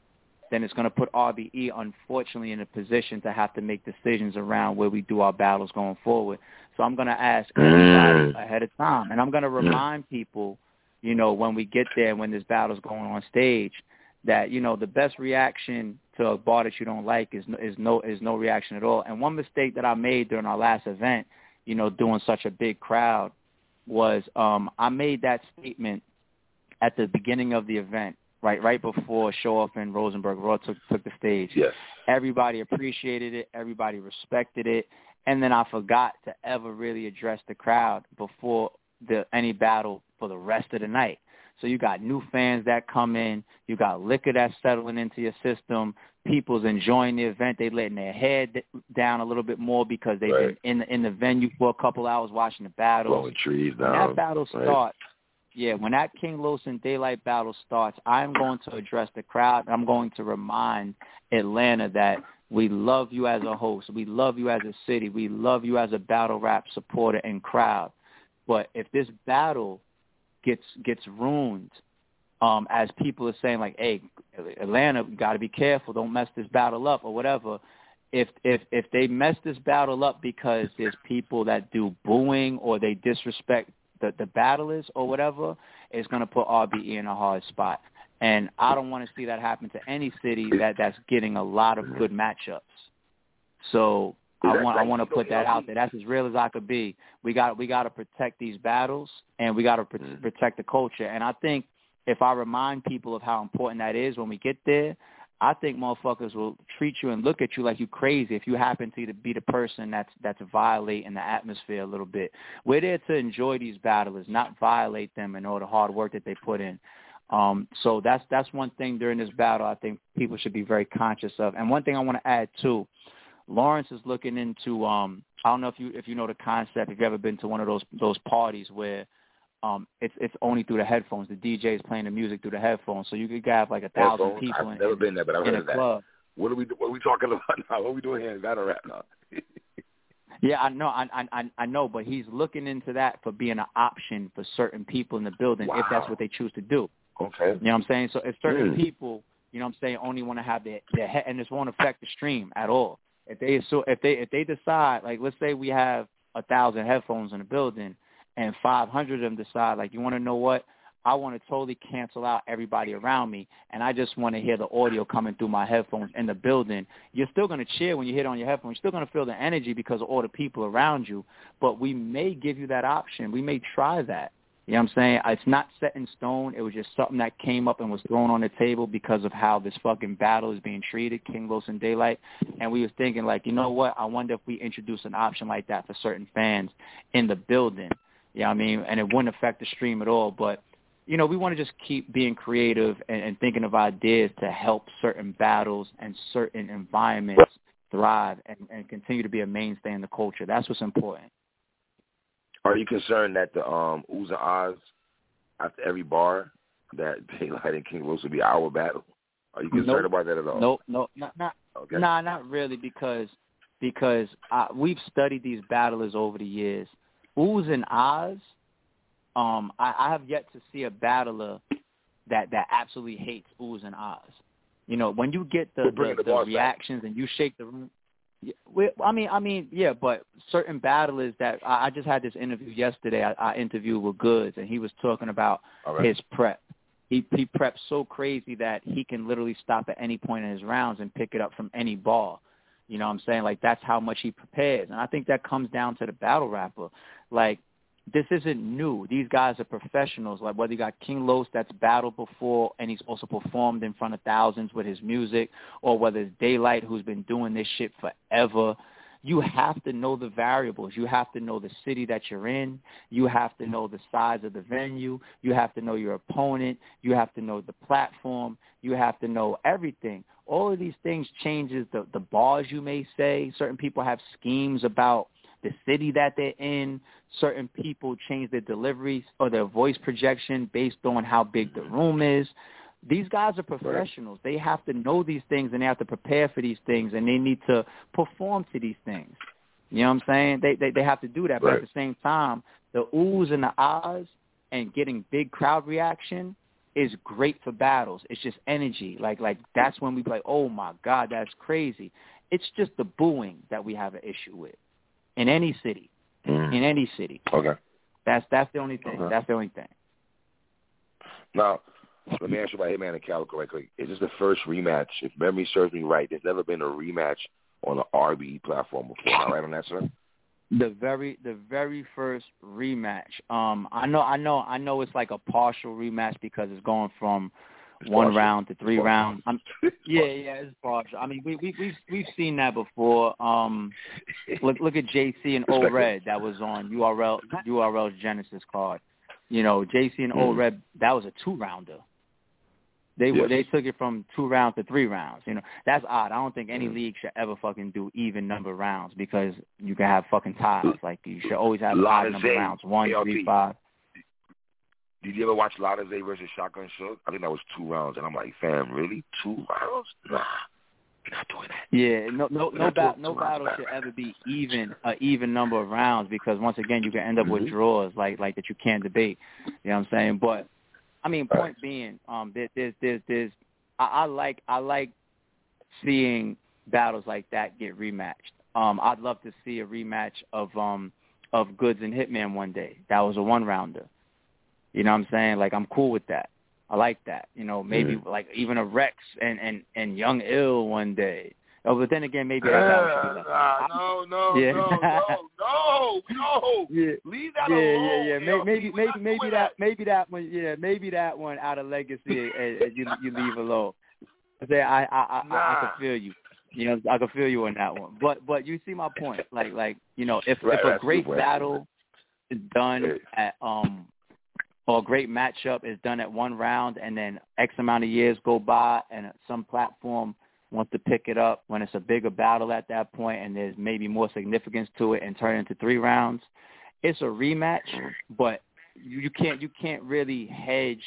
then it's going to put RBE, unfortunately, in a position to have to make decisions around where we do our battles going forward. So I'm going to ask mm. ahead of time, and I'm going to mm. remind people, you know, when we get there, when this battle's going on stage, that you know the best reaction to a bar that you don't like is is no is no reaction at all. And one mistake that I made during our last event, you know, doing such a big crowd, was um I made that statement at the beginning of the event right right before Show Off and Rosenberg Raw took took the stage. Yes. Everybody appreciated it. Everybody respected it. And then I forgot to ever really address the crowd before the any battle for the rest of the night. So you got new fans that come in. You got liquor that's settling into your system. People's enjoying the event. They letting their head down a little bit more because they've right. been in the in the venue for a couple hours watching the battle. Blowing trees down. When that battle right. starts, yeah, when that King Los and Daylyt battle starts, I'm going to address the crowd. I'm going to remind Atlanta that we love you as a host. We love you as a city. We love you as a battle rap supporter and crowd. But if this battle gets gets ruined, um, as people are saying like, "Hey, Atlanta, got to be careful. Don't mess this battle up or whatever." If if if they mess this battle up because there's people that do booing or they disrespect the the battle is or whatever, is going to put RBE in a hard spot. And I don't want to see that happen to any city that that's getting a lot of good matchups. So I want I want to put that out there. That's as real as I could be. We got we got to protect these battles and we got to mm. protect the culture. And I think if I remind people of how important that is when we get there, I think motherfuckers will treat you and look at you like you crazy if you happen to be the person that's that's violating the atmosphere a little bit. We're there to enjoy these battlers, not violate them and all the hard work that they put in. Um, so that's that's one thing during this battle I think people should be very conscious of. And one thing I want to add too, Lawrence is looking into um, I don't know if you if you know the concept, if you've ever been to one of those those parties where um it's it's only through the headphones. The DJ is playing the music through the headphones, so you could have like a thousand headphones? people. I've in, never been there, but I've heard a club. What are we what are we talking about now? What are we doing here in battle rap now? yeah, I know, I, I I know, but he's looking into that for being an option for certain people in the building wow. if that's what they choose to do. Okay. You know what I'm saying? So if certain mm. people, you know what I'm saying, only want to have their their head, and this won't affect the stream at all. If they so if they if they decide, like let's say we have a thousand headphones in the building and 500 of them decide, like, you want to know what? I want to totally cancel out everybody around me, and I just want to hear the audio coming through my headphones in the building. You're still going to cheer when you hit on your headphones. You're still going to feel the energy because of all the people around you, but we may give you that option. We may try that. You know what I'm saying? It's not set in stone. It was just something that came up and was thrown on the table because of how this fucking battle is being treated, King Los and Daylyt. And we was thinking like, you know what? I wonder if we introduce an option like that for certain fans in the building. You know I mean, and it wouldn't affect the stream at all. But you know, we want to just keep being creative and, and thinking of ideas to help certain battles and certain environments thrive and, and continue to be a mainstay in the culture. That's what's important. Are you concerned that the um Oohs and Ahs after every bar that Daylyt and King Los will be our battle? Are you concerned nope. about that at all? No, no, not not okay. nah, not really because because uh, we've studied these battlers over the years Oohs and Ahs, um, I, I have yet to see a battler that that absolutely hates Oohs and Ahs. You know, when you get the the, the, the reactions back. and you shake the room. Yeah, we, I mean, I mean, yeah, but certain battlers that I, I just had this interview yesterday. I, I interviewed with Goodz, and he was talking about right. his prep. He he preps so crazy that he can literally stop at any point in his rounds and pick it up from any ball. You know what I'm saying? Like that's how much he prepares. And I think that comes down to the battle rapper. Like this isn't new. These guys are professionals. Like whether you got King Los that's battled before and he's also performed in front of thousands with his music, or whether it's Daylyt who's been doing this shit forever. you have to know the variables. You have to know the city that you're in. You have to know the size of the venue. You have to know your opponent. You have to know the platform. You have to know everything. All of these things changes the the bars you may say. Certain people have schemes about the city that they're in. Certain people change their deliveries or their voice projection based on how big the room is. These guys are professionals. They have to know these things and they have to prepare for these things and they need to perform to these things. You know what I'm saying? They they, they have to do that, but at the same time, the oohs and the ahs and getting big crowd reaction is great for battles. It's just energy. Like like that's when we be like, oh my god, that's crazy. It's just the booing that we have an issue with in any city. Mm. In any city. Okay. That's that's the only thing. Okay. That's the only thing. Now, let me ask you about Hitman and Calico right quick. Is this the first rematch? If memory serves me right, there's never been a rematch on the RBE platform before. Am I right on that, sir? The very the very first rematch. Um I know I know I know it's like a partial rematch because it's going from It's one round to three rounds. I'm, yeah, yeah, it's partial. I mean, we we we've we've seen that before. Um, look look at JC and O Red that was on URL URL's Genesis card. You know, JC and O Mhm. Red that was a two rounder. They were Yes. they took it from two rounds to three rounds. You know, that's odd. I don't think any Mhm. league should ever fucking do even number rounds because you can have fucking ties. Like you should always have odd number rounds. One, three, five. Did you ever watch Lotta Zay versus Shotgun Suge? I think that was two rounds, and I'm like, fam, really? Two rounds? Nah, you're not doing that. Yeah, no, no, no, ba- no battle should ever be even a even number of rounds because once again you can end up with Mhm. draws like like that you can't debate. You know what I'm saying? But I mean, Right. point being, um, there, there's there's there's I, I like I like seeing battles like that get rematched. Um, I'd love to see a rematch of um of Goodz and Hitman one day. That was a one rounder. You know what I'm saying? Like I'm cool with that. I like that. You know, maybe Mhm. like even a Rex and and and Young Ill one day. Oh, but then again, maybe that battle should be. Ah, no, no, Yeah. no, no, no, no. Yeah. Leave that Yeah, alone. yeah, yeah. Maybe, maybe, maybe, maybe doing that, maybe that one. Yeah, maybe that one out of legacy, and, and you you leave alone. I say I, I, I, I, I Nah. can feel you. You know, I can feel you on that one. But, but you see my point. Like, like you know, if Right, if a great battle is done at um, or a great matchup is done at one round, and then X amount of years go by, and some platform wants to pick it up when it's a bigger battle at that point, and there's maybe more significance to it, and turn it into three rounds. It's a rematch, but you, can't you can't really hedge,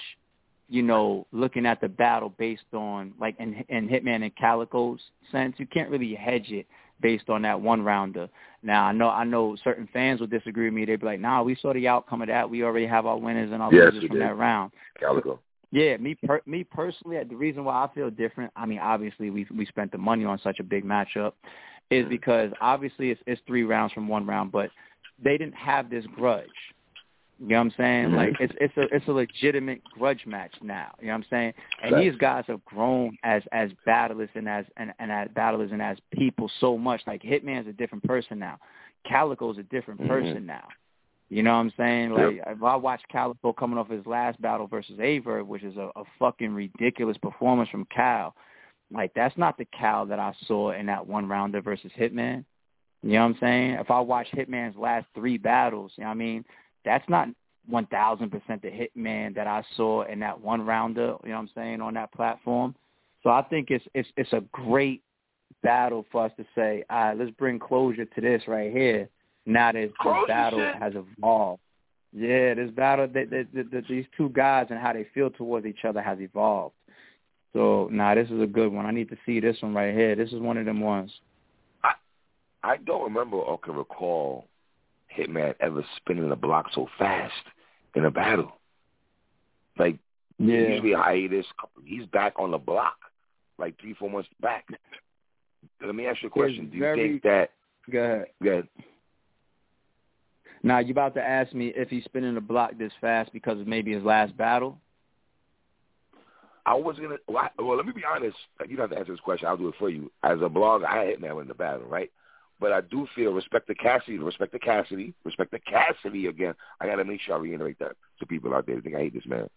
you know, looking at the battle based on like in in Hitman and Calicoe's sense, you can't really hedge it based on that one rounder. Now I know I know certain fans will disagree with me. They'd be like, "Nah, we saw the outcome of that. We already have our winners and our Yes, losers from did. that round." Calicoe. Yeah, me per- me personally, the reason why I feel different, I mean, obviously we we spent the money on such a big matchup, is Mhm. because obviously it's it's three rounds from one round, but they didn't have this grudge. You know what I'm saying? Like it's it's a it's a legitimate grudge match now. You know what I'm saying? And Right. these guys have grown as as battlers and as and, and as battlers and as people so much. Like Hitman's a different person now. Calicoe's a different Mhm. person now. You know what I'm saying? Like if I watch Calicoe coming off his last battle versus Aver, which is a, a fucking ridiculous performance from Cal. Like that's not the Cal that I saw in that one rounder versus Hitman. You know what I'm saying? If I watch Hitman's last three battles, you know what I mean? That's not one thousand percent the Hitman that I saw in that one rounder, you know what I'm saying, on that platform. So I think it's it's it's a great battle for us to say, all right, let's bring closure to this right here. Now that this battle shit? has evolved. Yeah, this battle, they, they, they, they, these two guys and how they feel towards each other has evolved. So, nah, this is a good one. I need to see this one right here. This is one of them ones. I I don't remember or can recall Hitman ever spinning the block so fast in a battle. Like yeah. usually hiatus, he's back on the block, like three, four months back. Let me ask you a question. Do you very- think that? Go ahead. Yeah, Now, you about to ask me if he's spinning the block this fast because of maybe his last battle? I was gonna. Well, I- well, let me be honest. You don't have to answer this question. I'll do it for you. As a blogger, I hit Hitman in the battle, right? But I do feel respect to Cassidy, respect to Cassidy, respect to Cassidy again. I got to make sure I reiterate that to people out there who think I hate this man.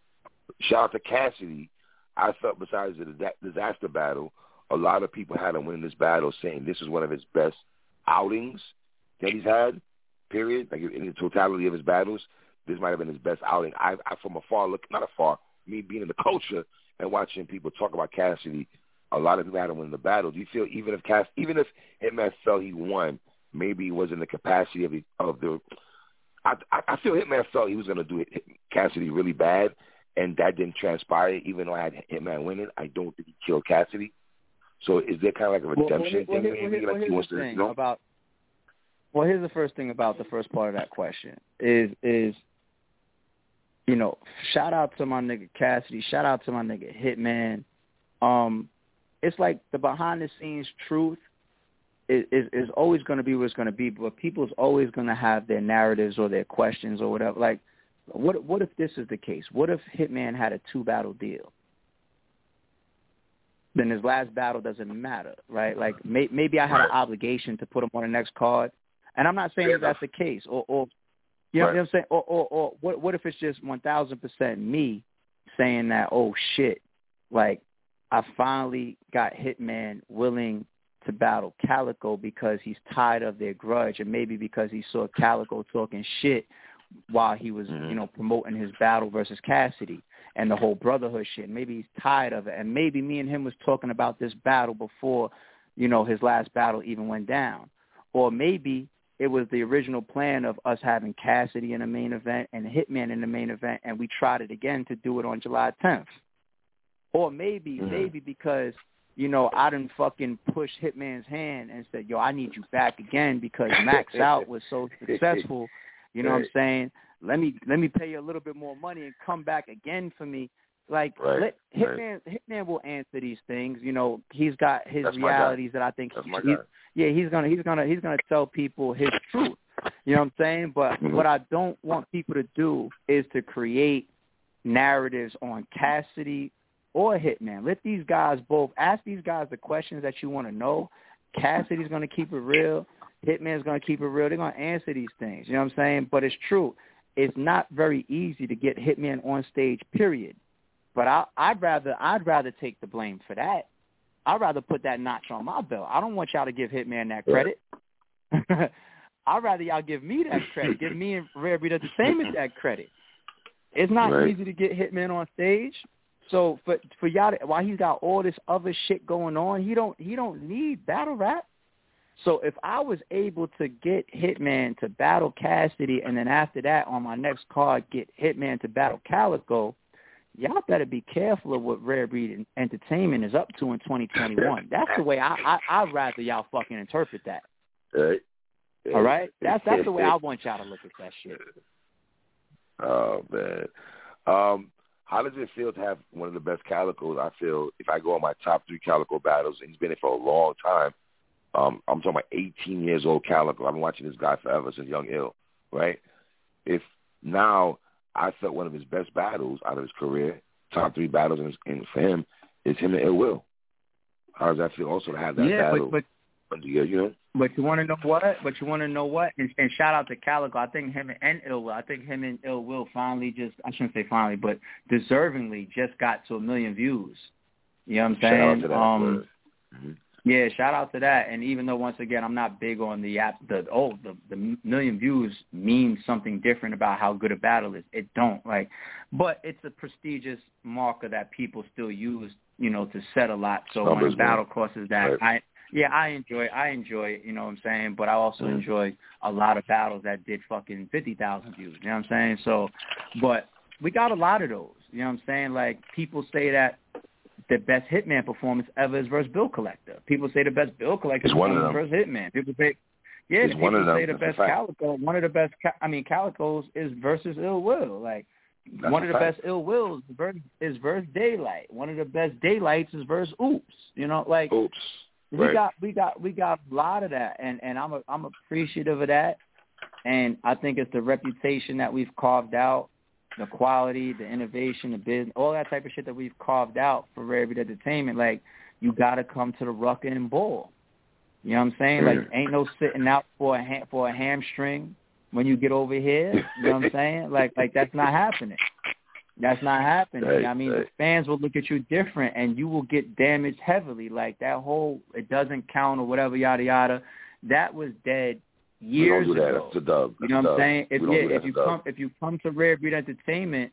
Shout out to Cassidy. I felt besides the disaster battle, a lot of people had him winning this battle, saying this is one of his best outings that he's had. Period. Like in the totality of his battles, this might have been his best outing. I, I from afar look, not afar, me being in the culture and watching people talk about Cassidy. A lot of people had him win the battle. Do you feel even if Cass, even if Hitman felt he won, maybe he wasn't in the capacity of the of the. I I feel Hitman felt he was going to do Cassidy really bad, and that didn't transpire. Even though I had Hitman winning, I don't think he killed Cassidy. So is there kind of like a redemption well, well, thing? Well, maybe? well, like he wants to, you know? about. Well, here's the first thing about the first part of that question is is you know, shout out to my nigga Cassidy, shout out to my nigga Hitman. Um, it's like the behind the scenes truth is, is, is always going to be what it's going to be, but people's always going to have their narratives or their questions or whatever. Like, what what if this is the case? What if Hitman had a two battle deal? Then his last battle doesn't matter, right? Like may, maybe I had right. an obligation to put him on the next card, and I'm not saying Fair that that's the case, or or you know, right. what I'm saying, or or, or what what if it's just one thousand percent me saying that oh shit, like I finally got Hitman willing to battle Calicoe because he's tired of their grudge, and maybe because he saw Calicoe talking shit while he was, mm-hmm. you know, promoting his battle versus Cassidy and the whole brotherhood shit. Maybe he's tired of it, and maybe me and him was talking about this battle before, you know, his last battle even went down, or maybe it was the original plan of us having Cassidy in the main event and Hitman in the main event, and we tried it again to do it on July 10th. Or maybe, mm-hmm. maybe because you know, I didn't fucking push Hitman's hand and said, yo, I need you back again because Max Out was so successful. You know right. what I'm saying? Let me let me pay you a little bit more money and come back again for me. Like right. let, Hitman right. Hitman will answer these things. You know, he's got his That's realities that I think That's he, he's, yeah, he's gonna he's gonna he's gonna tell people his truth. You know what I'm saying? But mm-hmm. what I don't want people to do is to create narratives on Cassidy or Hitman. Let these guys both ask these guys the questions that you want to know. Cassidy's going to keep it real. Hitman's going to keep it real. They're going to answer these things. You know what I'm saying? But it's true. It's not very easy to get Hitman on stage. Period. But I, I'd rather I'd rather take the blame for that. I'd rather put that notch on my belt. I don't want y'all to give Hitman that credit. I'd rather y'all give me that credit. give me and Rare Breed Entertainment that credit. It's not right. easy to get Hitman on stage. So for for y'all, to, while he's got all this other shit going on, he don't he don't need battle rap. So if I was able to get Hitman to battle Cassidy, and then after that on my next card get Hitman to battle Calicoe, y'all better be careful of what Rare Breed Entertainment is up to in 2021. That's the way I, I I'd rather y'all fucking interpret that. Right. All right, that's that's the way I want y'all to look at that shit. Oh man, um, how does it feel to have one of the best calicos? I feel if I go on my top three calico battles, and he's been in for a long time. Um, I'm talking about 18 years old calico. I've been watching this guy forever since Young Ill, right? If now I felt one of his best battles out of his career, top three battles, and, and for him is him and Ill Will. How does that feel also to have that yeah, battle? But, but, you know. But you want to know what? But you want to know what? And, and shout out to Calico. I think him and Ill Will. I think him and Ill Will finally just. I shouldn't say finally, but deservingly just got to a million views. You know what I'm saying? Shout out to that, um, mm-hmm. Yeah, shout out to that. And even though once again I'm not big on the app, the oh the the million views means something different about how good a battle is. It don't like, but it's a prestigious marker that people still use, you know, to set a lot. So Numbers, when a battle crosses that, Right. Yeah I enjoy I enjoy it. You know what I'm saying? But I also Mhm. enjoy a lot of battles that did fucking fifty thousand views. You know what I'm saying? So, but we got a lot of those. You know what I'm saying? Like people say that the best Hitman performance ever is versus Bill Collector. People say the best Bill Collector is one of performance versus Hitman. People say, yeah, people one of them. say the That's best. Calicoe. One of the best, I mean, Calicoes is versus Ill Will. Like That's one of the fact. best Ill Wills is versus Daylyt. One of the best Daylyts is versus Oops. You know, like Oops. We got we got we got a lot of that, and and I'm a, I'm appreciative of that, and I think it's the reputation that we've carved out, the quality, the innovation, the business, all that type of shit that we've carved out for Rare Entertainment. Like you got to come to the rucker and ball. You know what I'm saying? Like ain't no sitting out for a ha- for a hamstring when you get over here. You know what I'm saying? Like like that's not happening. That's not happening. Right, I mean, right. the fans will look at you different, and you will get damaged heavily. Like that whole "it doesn't count" or whatever, yada yada. that was dead years we don't do ago. that. That's a dub. You know what I'm saying? If yeah, if you come if you come to Rare Breed Entertainment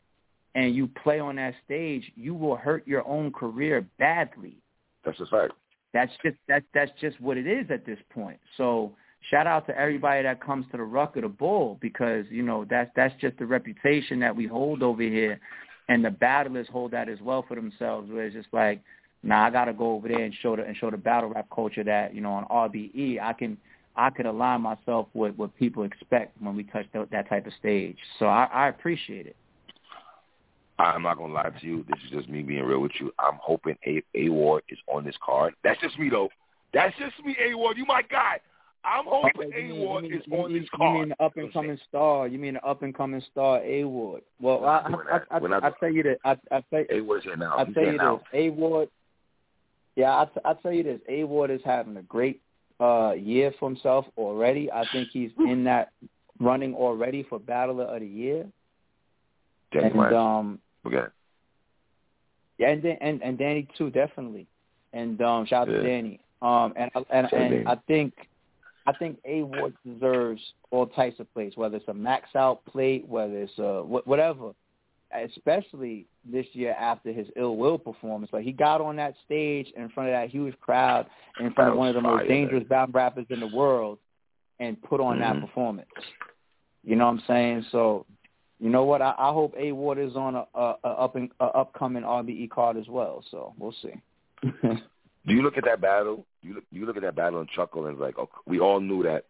and you play on that stage, you will hurt your own career badly. That's a fact. That's just that's that's just what it is at this point. So shout out to everybody that comes to the Ruck of the Bull because you know that's that's just the reputation that we hold over here, and the battlers hold that as well for themselves. Where it's just like, nah, I gotta go over there and show the and show the battle rap culture that you know on RBE I can I can align myself with what people expect when we touch th- that type of stage. So I, I appreciate it. I'm not gonna lie to you. This is just me being real with you. I'm hoping A A Ward is on this card. That's just me though. That's just me, A Ward. You my guy. I'm hoping You A Ward you mean- is you on mean- this card. You mean the up and coming star? You mean the up and coming star A Ward? Well, I doing I, that. I, I, I tell you that I I tell A Ward's here now. I He's tell here you now. this, A Ward. Yeah, I, t- I tell you this, A Ward is having a great uh year for himself already. I think he's in that running already for Battler of the Year. Danny and West. um, Forget it. yeah, and Dan- and and Danny too, definitely. And um, shout out Yeah. to Danny. Um, and and Shout out and I think I think A Ward deserves all types of plays, whether it's a max out plate, whether it's uh wh- whatever. Especially this year after his ill will performance, like he got on that stage in front of that huge crowd, in front of one of the most dangerous battle rappers in the world, and put on Mhm. that performance. You know what I'm saying? So, you know what? I, I hope A Ward is on a, a, a up and a upcoming RBE card as well. So we'll see. Do you look at that battle? You look, you look at that battle and chuckle and like, oh, we all knew that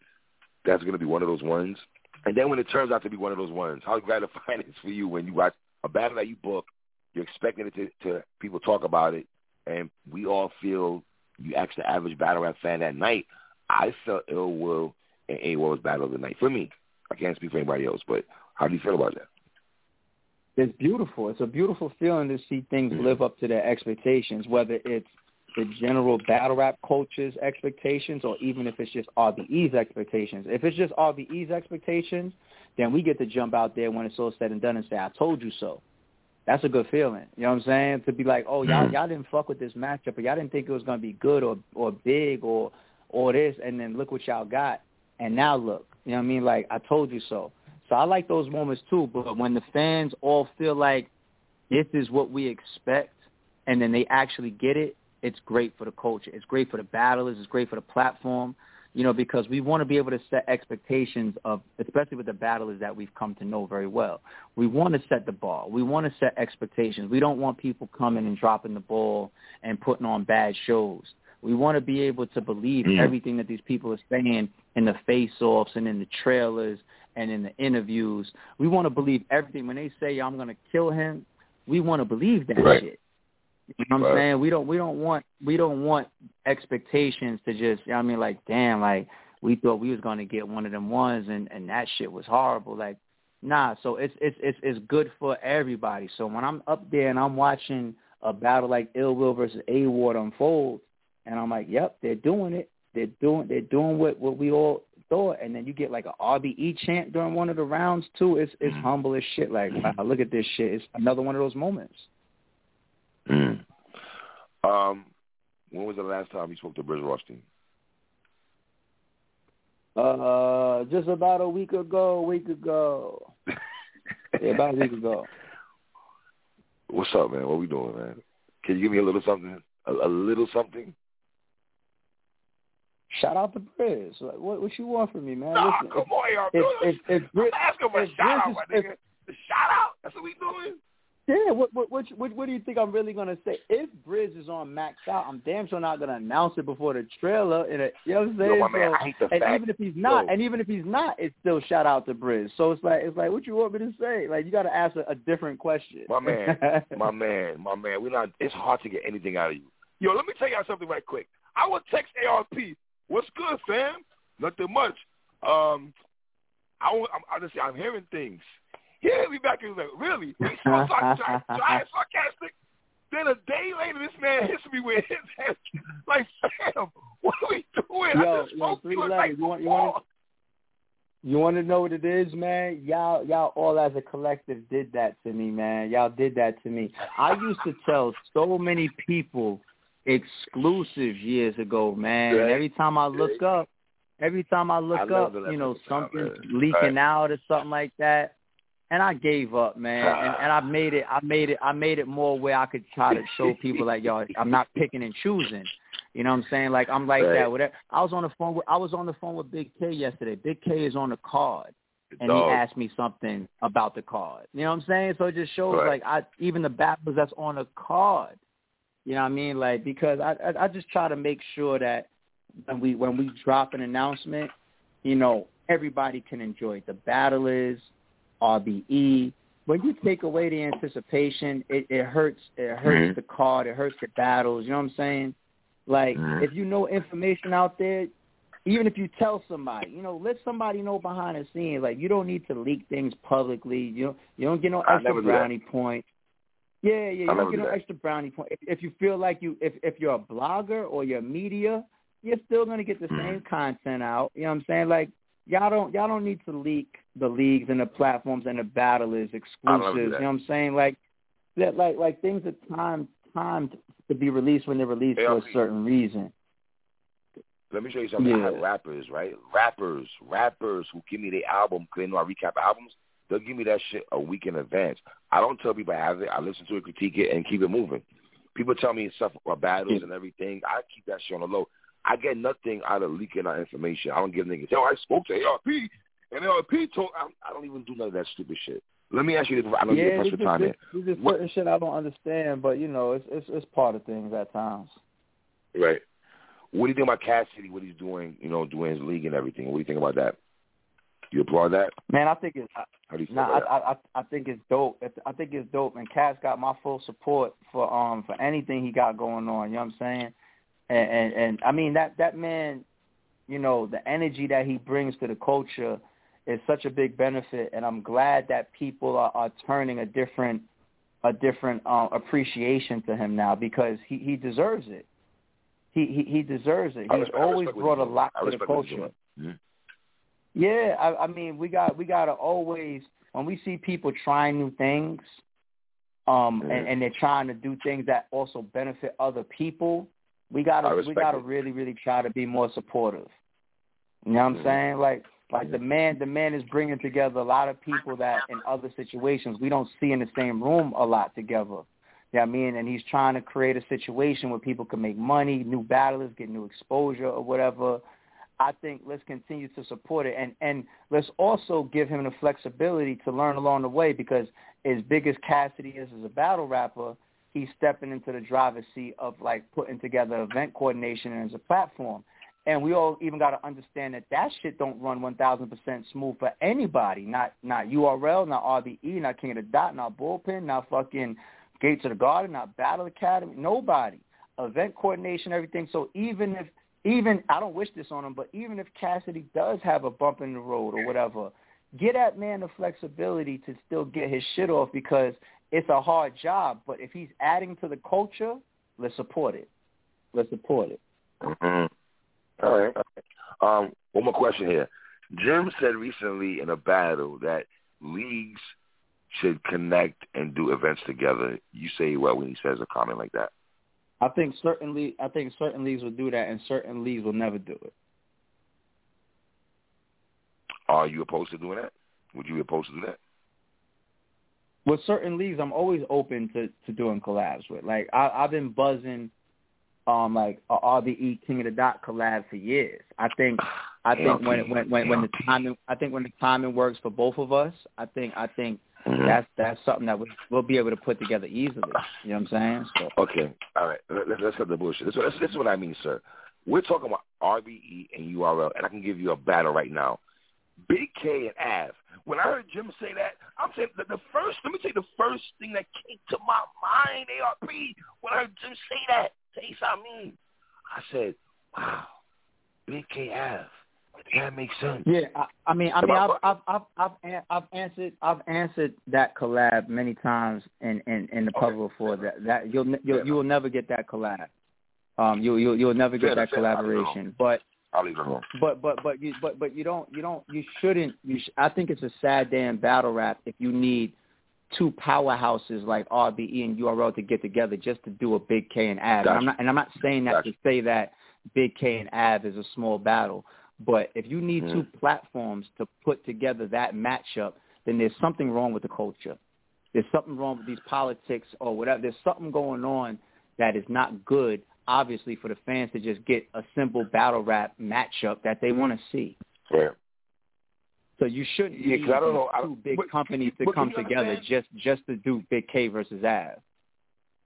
that's going to be one of those ones. And then when it turns out to be one of those ones, how gratifying it is for you when you watch a battle that you book, you're expecting it to, to people talk about it, and we all feel you ask the average battle rap fan that night. I felt Ill Will and A was battle of the night for me. I can't speak for anybody else, but how do you feel about that? it's beautiful. It's a beautiful feeling to see things Mhm. live up to their expectations, whether it's the general battle rap culture's expectations or even if it's just RBE's expectations. If it's just RBE's expectations, then we get to jump out there when it's all said and done and say, I told you so. That's a good feeling. You know what I'm saying? To be like, oh, y'all, Mhm. y'all didn't fuck with this matchup, or y'all didn't think it was going to be good or or big or or this, and then look what y'all got, and now look. You know what I mean? Like I told you so. So I like those moments too. But when the fans all feel like this is what we expect, and then they actually get it, it's great for the culture. It's great for the battlers. It's great for the platform. You know, because we want to be able to set expectations of, especially with the battlers that we've come to know very well. We want to set the bar. We want to set expectations. We don't want people coming and dropping the ball and putting on bad shows. We want to be able to believe Mm. everything that these people are saying in the face-offs and in the trailers and in the interviews. We want to believe everything. When they say I'm going to kill him, we want to believe that Right. shit. You know what I'm Right. saying? We don't we don't want we don't want expectations to just you know what I mean like damn like we thought we was going to get one of them ones and and that shit was horrible like nah so it's it's it's it's good for everybody. So when I'm up there and I'm watching a battle like Ill Will versus A Ward unfold and I'm like, yep, they're doing it. They're doing they're doing what what we all thought, and then you get like a RBE chant during one of the rounds too. It's it's Mhm. humble as shit. Like, wow, look at this shit. It's another one of those moments. Mm. Um, when was the last time you spoke to Brizz Rawsteen? Uh, just about a week ago. A week ago. Yeah, about a week ago. What's up, man? What we doing, man? Can you give me a little something? A, a little something? Shout out to Brizz. Like, what what you want from me, man? Nah, Listen, come on, y'all. if if if, if Brizz, I'm asking for a if shout Brizz out, is- my if- nigga. The shout out. That's what we doing. Yeah, what what what what, what do you think I'm really gonna say? If Brizz is on Max Out, I'm damn sure not gonna announce it before the trailer. And it, you know what I'm saying? Yo, my man, I hate the and fact. even if he's not, Yo. and even if he's not, it's still shout out to Brizz. So it's like it's like what you want me to say? Like you got to ask a, a different question. My man, my man, my man. We're not. It's hard to get anything out of you. Yo, let me tell y'all something right quick. I would text ARP. What's good, fam? Nothing much. Um, I I'm, I just I'm hearing things. He hit me back and was like, really? He so sarcastic. Then a day later, this man hits me with his head. Like, fam, what are we doing? I Yo, just yo, spoke three to you like You want- you want before. You want to know what it is, man? Y'all, y'all all as a collective did that to me, man. Y'all did that to me. I used to tell so many people exclusive years ago, man. And every time I look up Every time I look I up, you know, something's leaking right. out or something like that, and I gave up, man. And, and I made it. I made it. I made it more where I could try to show people like, y'all, I'm not picking and choosing. You know what I'm saying? Like I'm like right. that. Whatever. I was on the phone. With, I was on the phone with Big K yesterday. Big K is on the card, and Dog. he asked me something about the card. You know what I'm saying? So it just shows right. like I even the battles that's on the card. You know what I mean? Like because I, I I just try to make sure that when we when we drop an announcement, you know everybody can enjoy it. The battlers, RBE. When you take away the anticipation, it, it hurts. It hurts mm-hmm. the card. It hurts the battles. You know what I'm saying? Like mm-hmm. if you know information out there, even if you tell somebody, you know, let somebody know behind the scenes. Like you don't need to leak things publicly. You don't you don't get no extra brownie points. Yeah, yeah, you don't get no that. extra brownie point. If, if you feel like you if if you're a blogger or you're media, you're still gonna get the mm-hmm. same content out. You know what I'm saying? Like y'all don't y'all don't need to leak the leagues and the platforms and the battlers exclusives. You know what I'm saying? Like that like like things are timed timed to be released when they're released for a certain reason. Let me show you something. Yeah. I have rappers, right? Rappers, rappers who give me their album, because they know I recap albums, they'll give me that shit a week in advance. I don't tell people I have it. I listen to it, critique it, and keep it moving. People tell me stuff about battles yeah. and everything. I keep that shit on the low. I get nothing out of leaking our information. I don't give niggas, yo, I spoke to ARP, and ARP told, I, I don't even do none of that stupid shit. Let me ask you this. I know yeah, you're time this, this, this is certain shit I don't understand, but you know, it's it's it's part of things at times. Right. What do you think about Cassidy? What he's doing? You know, doing his league and everything. What do you think about that? You applaud that? Man, I think it's. How do you nah, I, I I think it's dope. I think it's dope, and Cass got my full support for um for anything he got going on. You know what I'm saying? And and, and I mean that that man, you know, the energy that he brings to the culture is such a big benefit, and I'm glad that people are, are turning a different a different uh, appreciation to him now because he he deserves it. He he, he deserves it. He's always brought a lot to the culture. Mm-hmm. Yeah, I, I mean we got we got to always when we see people trying new things, um, mm-hmm. and, and they're trying to do things that also benefit other people. We gotta we gotta it. really really try to be more supportive. You know what I'm mm-hmm. saying? Like like the man, the man is bringing together a lot of people that in other situations we don't see in the same room a lot together. Yeah, you know I mean, and he's trying to create a situation where people can make money, new battlers get new exposure or whatever. I think let's continue to support it, and and let's also give him the flexibility to learn along the way because as big as Cassidy is as a battle rapper, he's stepping into the driver's seat of like putting together event coordination as a platform. And we all even got to understand that that shit don't run 1,000% smooth for anybody. Not not URL, not RBE, not King of the Dot, not Bullpen, not fucking Gates of the Garden, not Battle Academy. Nobody. Event coordination, everything. So even if even I don't wish this on him, but even if Cassidy does have a bump in the road or whatever, get that man the flexibility to still get his shit off because it's a hard job. But if he's adding to the culture, let's support it. Let's support it. Mm-hmm. All right. Um, one more question here. Jim said recently in a battle that leagues should connect and do events together. You say well when he says a comment like that. I think certainly I think certain leagues will do that and certain leagues will never do it. Are you opposed to doing that? Would you be opposed to do that? With certain leagues, I'm always open to to doing collabs with. Like I, I've been buzzing um like a RBE King of the Dot collab for years. I think I think when when when when the timing I think when the timing works for both of us, I think I think mm-hmm. that's that's something that we we'll be able to put together easily. You know what I'm saying? So. Okay, all right. Let, let's cut the bullshit. This, this, this is what I mean, sir. We're talking about RBE and URL, and I can give you a battle right now. Big K and Av. When I heard Jim say that, I'm saying the, the first. Let me tell you the first thing that came to my mind. ARP when I heard Jim say that. Say mean, I said, "Wow, Big K Av. That makes sense." Yeah, I, I mean, I mean, I've, I've, I've, I've, I've answered, I've answered that collab many times in in, in the public before. That that you'll you'll you will never get that collab. Um, you you you'll never get that collaboration. But I'll leave it alone. But but but you but but you don't you don't you shouldn't you. Sh- I think it's a sad day in battle rap if you need two powerhouses like RBE and URL to get together just to do a Big K and Av. Gotcha. And I'm not and I'm not saying that gotcha. to say that Big K and Av is a small battle, But if you need Mm. two platforms to put together that matchup, then there's something wrong with the culture. There's something wrong with these politics or whatever. There's something going on that is not good, obviously, for the fans to just get a simple battle rap matchup that they want to see. Yeah. So you shouldn't Yeah, need I don't know. two big but- companies to but come together understand? just just to do Big K versus Av.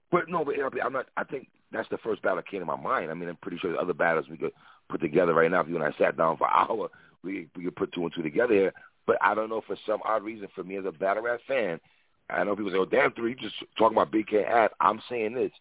But no, but I'm not. I think that's the first battle that came to my mind. I mean, I'm pretty sure there's other battles we could put together right now. If you and I sat down for an hour, we we could put two and two together here. But I don't know for some odd reason for me as a battle rap fan, I know people say, "Oh, damn, three, you just talking about Big K Av." I'm saying this: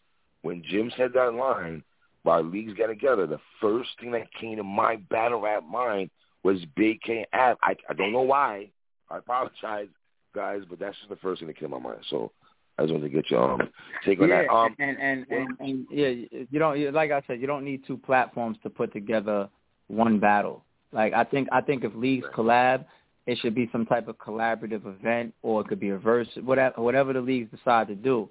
when Jim said that line, while leagues get together, the first thing that came to my battle rap mind was Big K Ab. I I don't know why. I apologize, guys, but that's just the first thing that came to my mind. So I just wanted to get your um, take on yeah, that. Um, and, and, and, and yeah, you don't you- like I said, you don't need two platforms to put together one battle. Like I think I think if leagues collab, it should be some type of collaborative event, or it could be a verse, whatever whatever the leagues decide to do.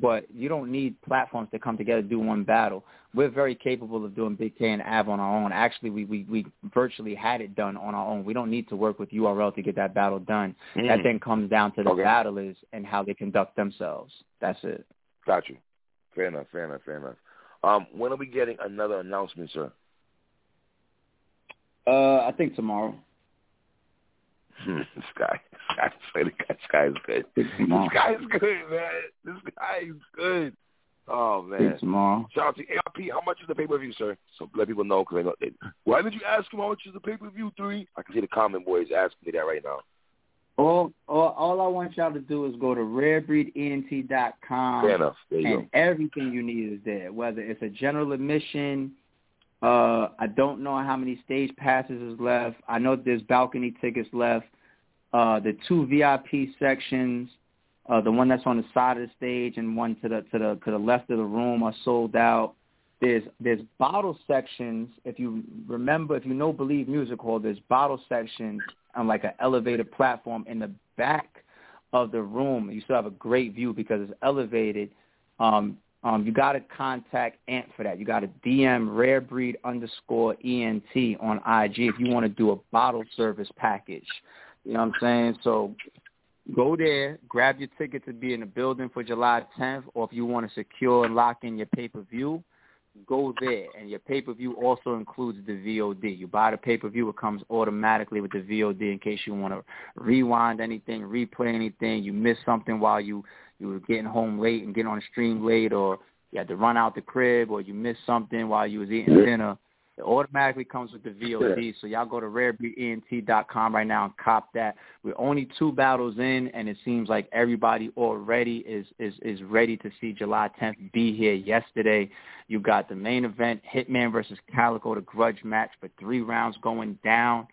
But you don't need platforms to come together to do one battle. We're very capable of doing Big K and Av on our own. Actually, we, we, we virtually had it done on our own. We don't need to work with URL to get that battle done. Mm. That then comes down to the Okay. battlers and how they conduct themselves. That's it. Got you. Fair enough. Fair enough. Fair enough. Um, when are we getting another announcement, sir? Uh, I think tomorrow. This guy, this guy, this guy is good. This guy is good, man. This guy is good. Oh man. tomorrow. Shout out to ARP. How much is the pay per view, sir? So let people know because they know. They, why did you ask him how much is the pay per view? Three. I can see the comment boys asking me that right now. All, all, all I want y'all to do is go to rarebreedent.com. Fair enough. And everything you need is there. Whether it's a general admission, uh, I don't know how many stage passes is left. I know there's balcony tickets left. Uh, the two VIP sections, uh, the one that's on the side of the stage and one to the to the to the left of the room are sold out. There's there's bottle sections. If you remember, if you know Believe Music Hall, there's bottle sections on like an elevated platform in the back of the room. You still have a great view because it's elevated. Um, um, you got to contact Ant for that. You got to DM rarebreed underscore ENT on IG if you want to do a bottle service package. You know what I'm saying? So go there, grab your ticket to be in the building for July 10th, or if you want to secure and lock in your pay-per-view, go there. And your pay-per-view also includes the VOD. You buy the pay-per-view, it comes automatically with the VOD in case you want to rewind anything, replay anything, you missed something while you, you were getting home late and getting on the stream late, or you had to run out the crib, or you missed something while you was eating dinner. It automatically comes with the VOD. So y'all go to rarebreedent.com right now and cop that. We're only two battles in, and it seems like everybody already is is is ready to see July 10th be here. Yesterday, you got the main event, Hitman versus Calicoe, the grudge match for three rounds going down.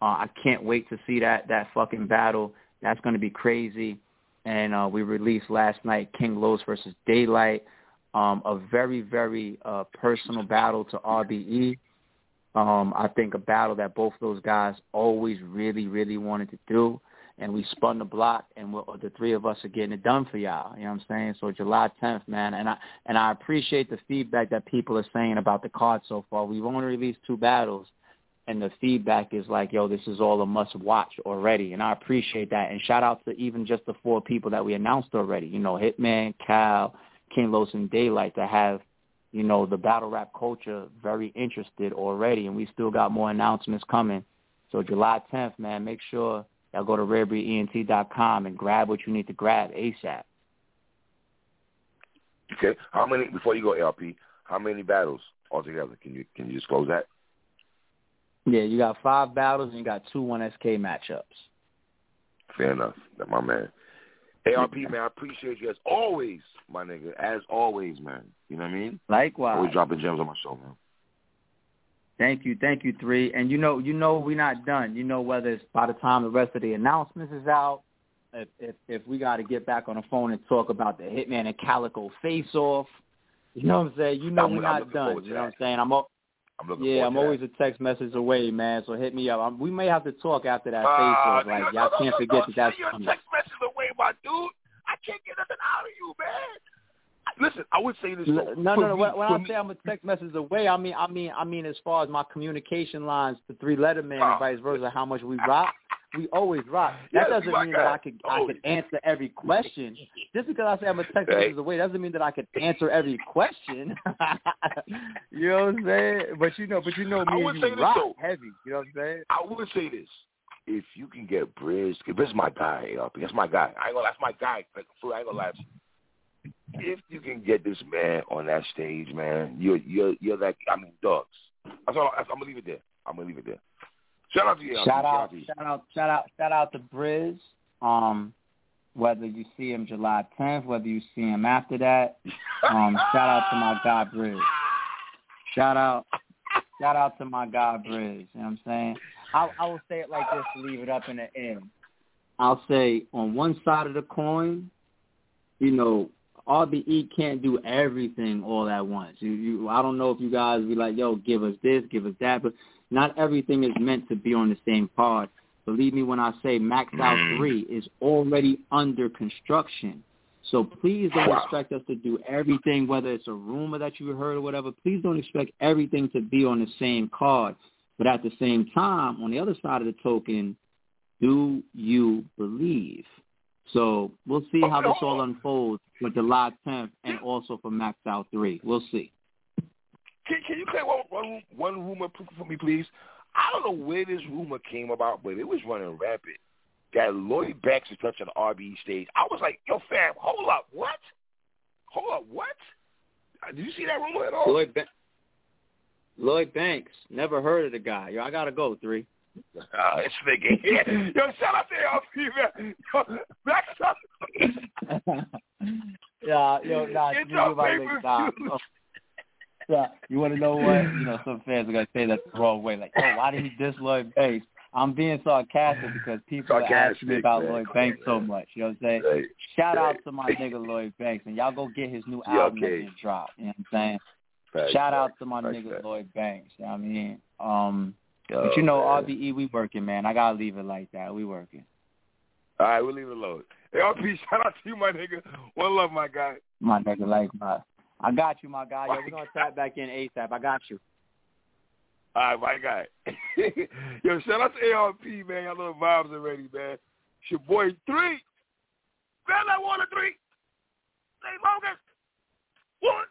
Uh, I can't wait to see that that fucking battle. That's going to be crazy. And uh, we released last night King Los versus Daylyt um, a very, very uh, personal battle to RBE. Um, I think a battle that both those guys always really, really wanted to do. And we spun the block, and the three of us are getting it done for y'all. You know what I'm saying? So July 10th, man, and I and I appreciate the feedback that people are saying about the card so far. We've only released two battles, and the feedback is like, yo, this is all a must watch already, and I appreciate that. And shout out to even just the four people that we announced already. You know, Hitman, Cal, King Los and Daylyt to have, you know, the battle rap culture very interested already, and we still got more announcements coming. So July 10th, man, make sure y'all go to rarebreedent.com and grab what you need to grab ASAP. Okay. How many before you go LP? How many battles altogether? Can you can you disclose that? Yeah, you got five battles and you got two 1SK matchups. Fair enough. That my man. ARP man, I appreciate you as always, my nigga. As always, man. You know what I mean? Likewise. Always dropping gems on my show, man. Thank you, thank you, three. And you know, you know, we're not done. You know, whether it's by the time the rest of the announcements is out, if if, if we got to get back on the phone and talk about the Hitman and Calicoe face off, you know what I'm saying? You know, I'm- we're I'm not done. You know what I'm saying? I'm. al- I'm looking Yeah, I'm always that. a text message away, man. So hit me up. I'm, we may have to talk after that Uh, face off. nigga, Like no, y'all no, can't no, forget that that's You're coming. text message away, my dude. I can't get nothing out of you, man. I, listen, I would say this. No, no, no. Me, when, I me, say I'm a text message away, I mean, I mean, I mean, as far as my communication lines, the three letter man and vice versa, how much we rock. We always rock. That doesn't mean that I could I oh, could answer every question. Just because I say I'm a text message away doesn't mean that I could answer every question. you know what I'm saying? But you know, but you know me and you rock so. heavy. You know what I'm saying? I would say this: if you can get Brizz, this is my guy, ARP. That's my guy. I ain't gonna. That's my guy. I ain't gonna lie. If you can get this man on that stage, man, you're you're you're that. I mean, dogs. That's all. I'm gonna leave it there. I'm gonna leave it there. Shout out to you. Shout out, shout out, shout out, shout out to Brizz. Um, whether you see him July 10th, whether you see him after that, um, shout out to my guy Brizz. Shout out, shout out to my guy Brizz. You know what I'm saying? I, I will say it like this to leave it up in the end. I'll say on one side of the coin, you know, RBE can't do everything all at once. You, you, I don't know if you guys be like, yo, give us this, give us that, but not everything is meant to be on the same card. Believe me when I say Max Out mm. 3 is already under construction. So please don't expect us to do everything, whether it's a rumor that you heard or whatever. Please don't expect everything to be on the same card. But at the same time, on the other side of the token, do you believe? So we'll see how this all unfolds with the live 10th and also for Max Out 3. We'll see. Can, can you play one, one, one rumor for me, please? I don't know where this rumor came about, but it was running rapid that Lloyd Banks is touching the RBE stage. I was like, yo, fam, hold up, what? Hold up, what? Uh, did you see that rumor at all? Lloyd, ba- Lloyd Banks. Never heard of the guy. Yo, I gotta go, three. Uh, it's nigga here. Yo, shout out to LP, man. Yo, back up. yeah, yo, nah, Get your paper nah. Oh, yeah, you want to know what? You know, some fans are gonna say that the wrong way. Like, yo, why did he diss Lloyd Banks? I'm being sarcastic because people sarcastic, are asking me about man. Lloyd Banks so much. You know what I'm saying? Right. Shout right. out to my nigga Lloyd Banks, and y'all go get his new album okay. that just dropped. You know what I'm saying? Right. Shout out to my nigga Lloyd Banks. You know what I mean, um, but you oh, know, man. RBE, we working, man. I gotta leave it like that. We working. All right, we'll leave it alone. Hey, RP, shout out to you, my nigga. One love, my guy. My nigga, like my. I got you, my guy. Yo, we're gonna tap back in ASAP. I got you. All right, my guy. Yo, shout out to ARP, man. Y'all know the vibes already, man. It's your boy Three. Grab that water, Three. Stay bogus. One.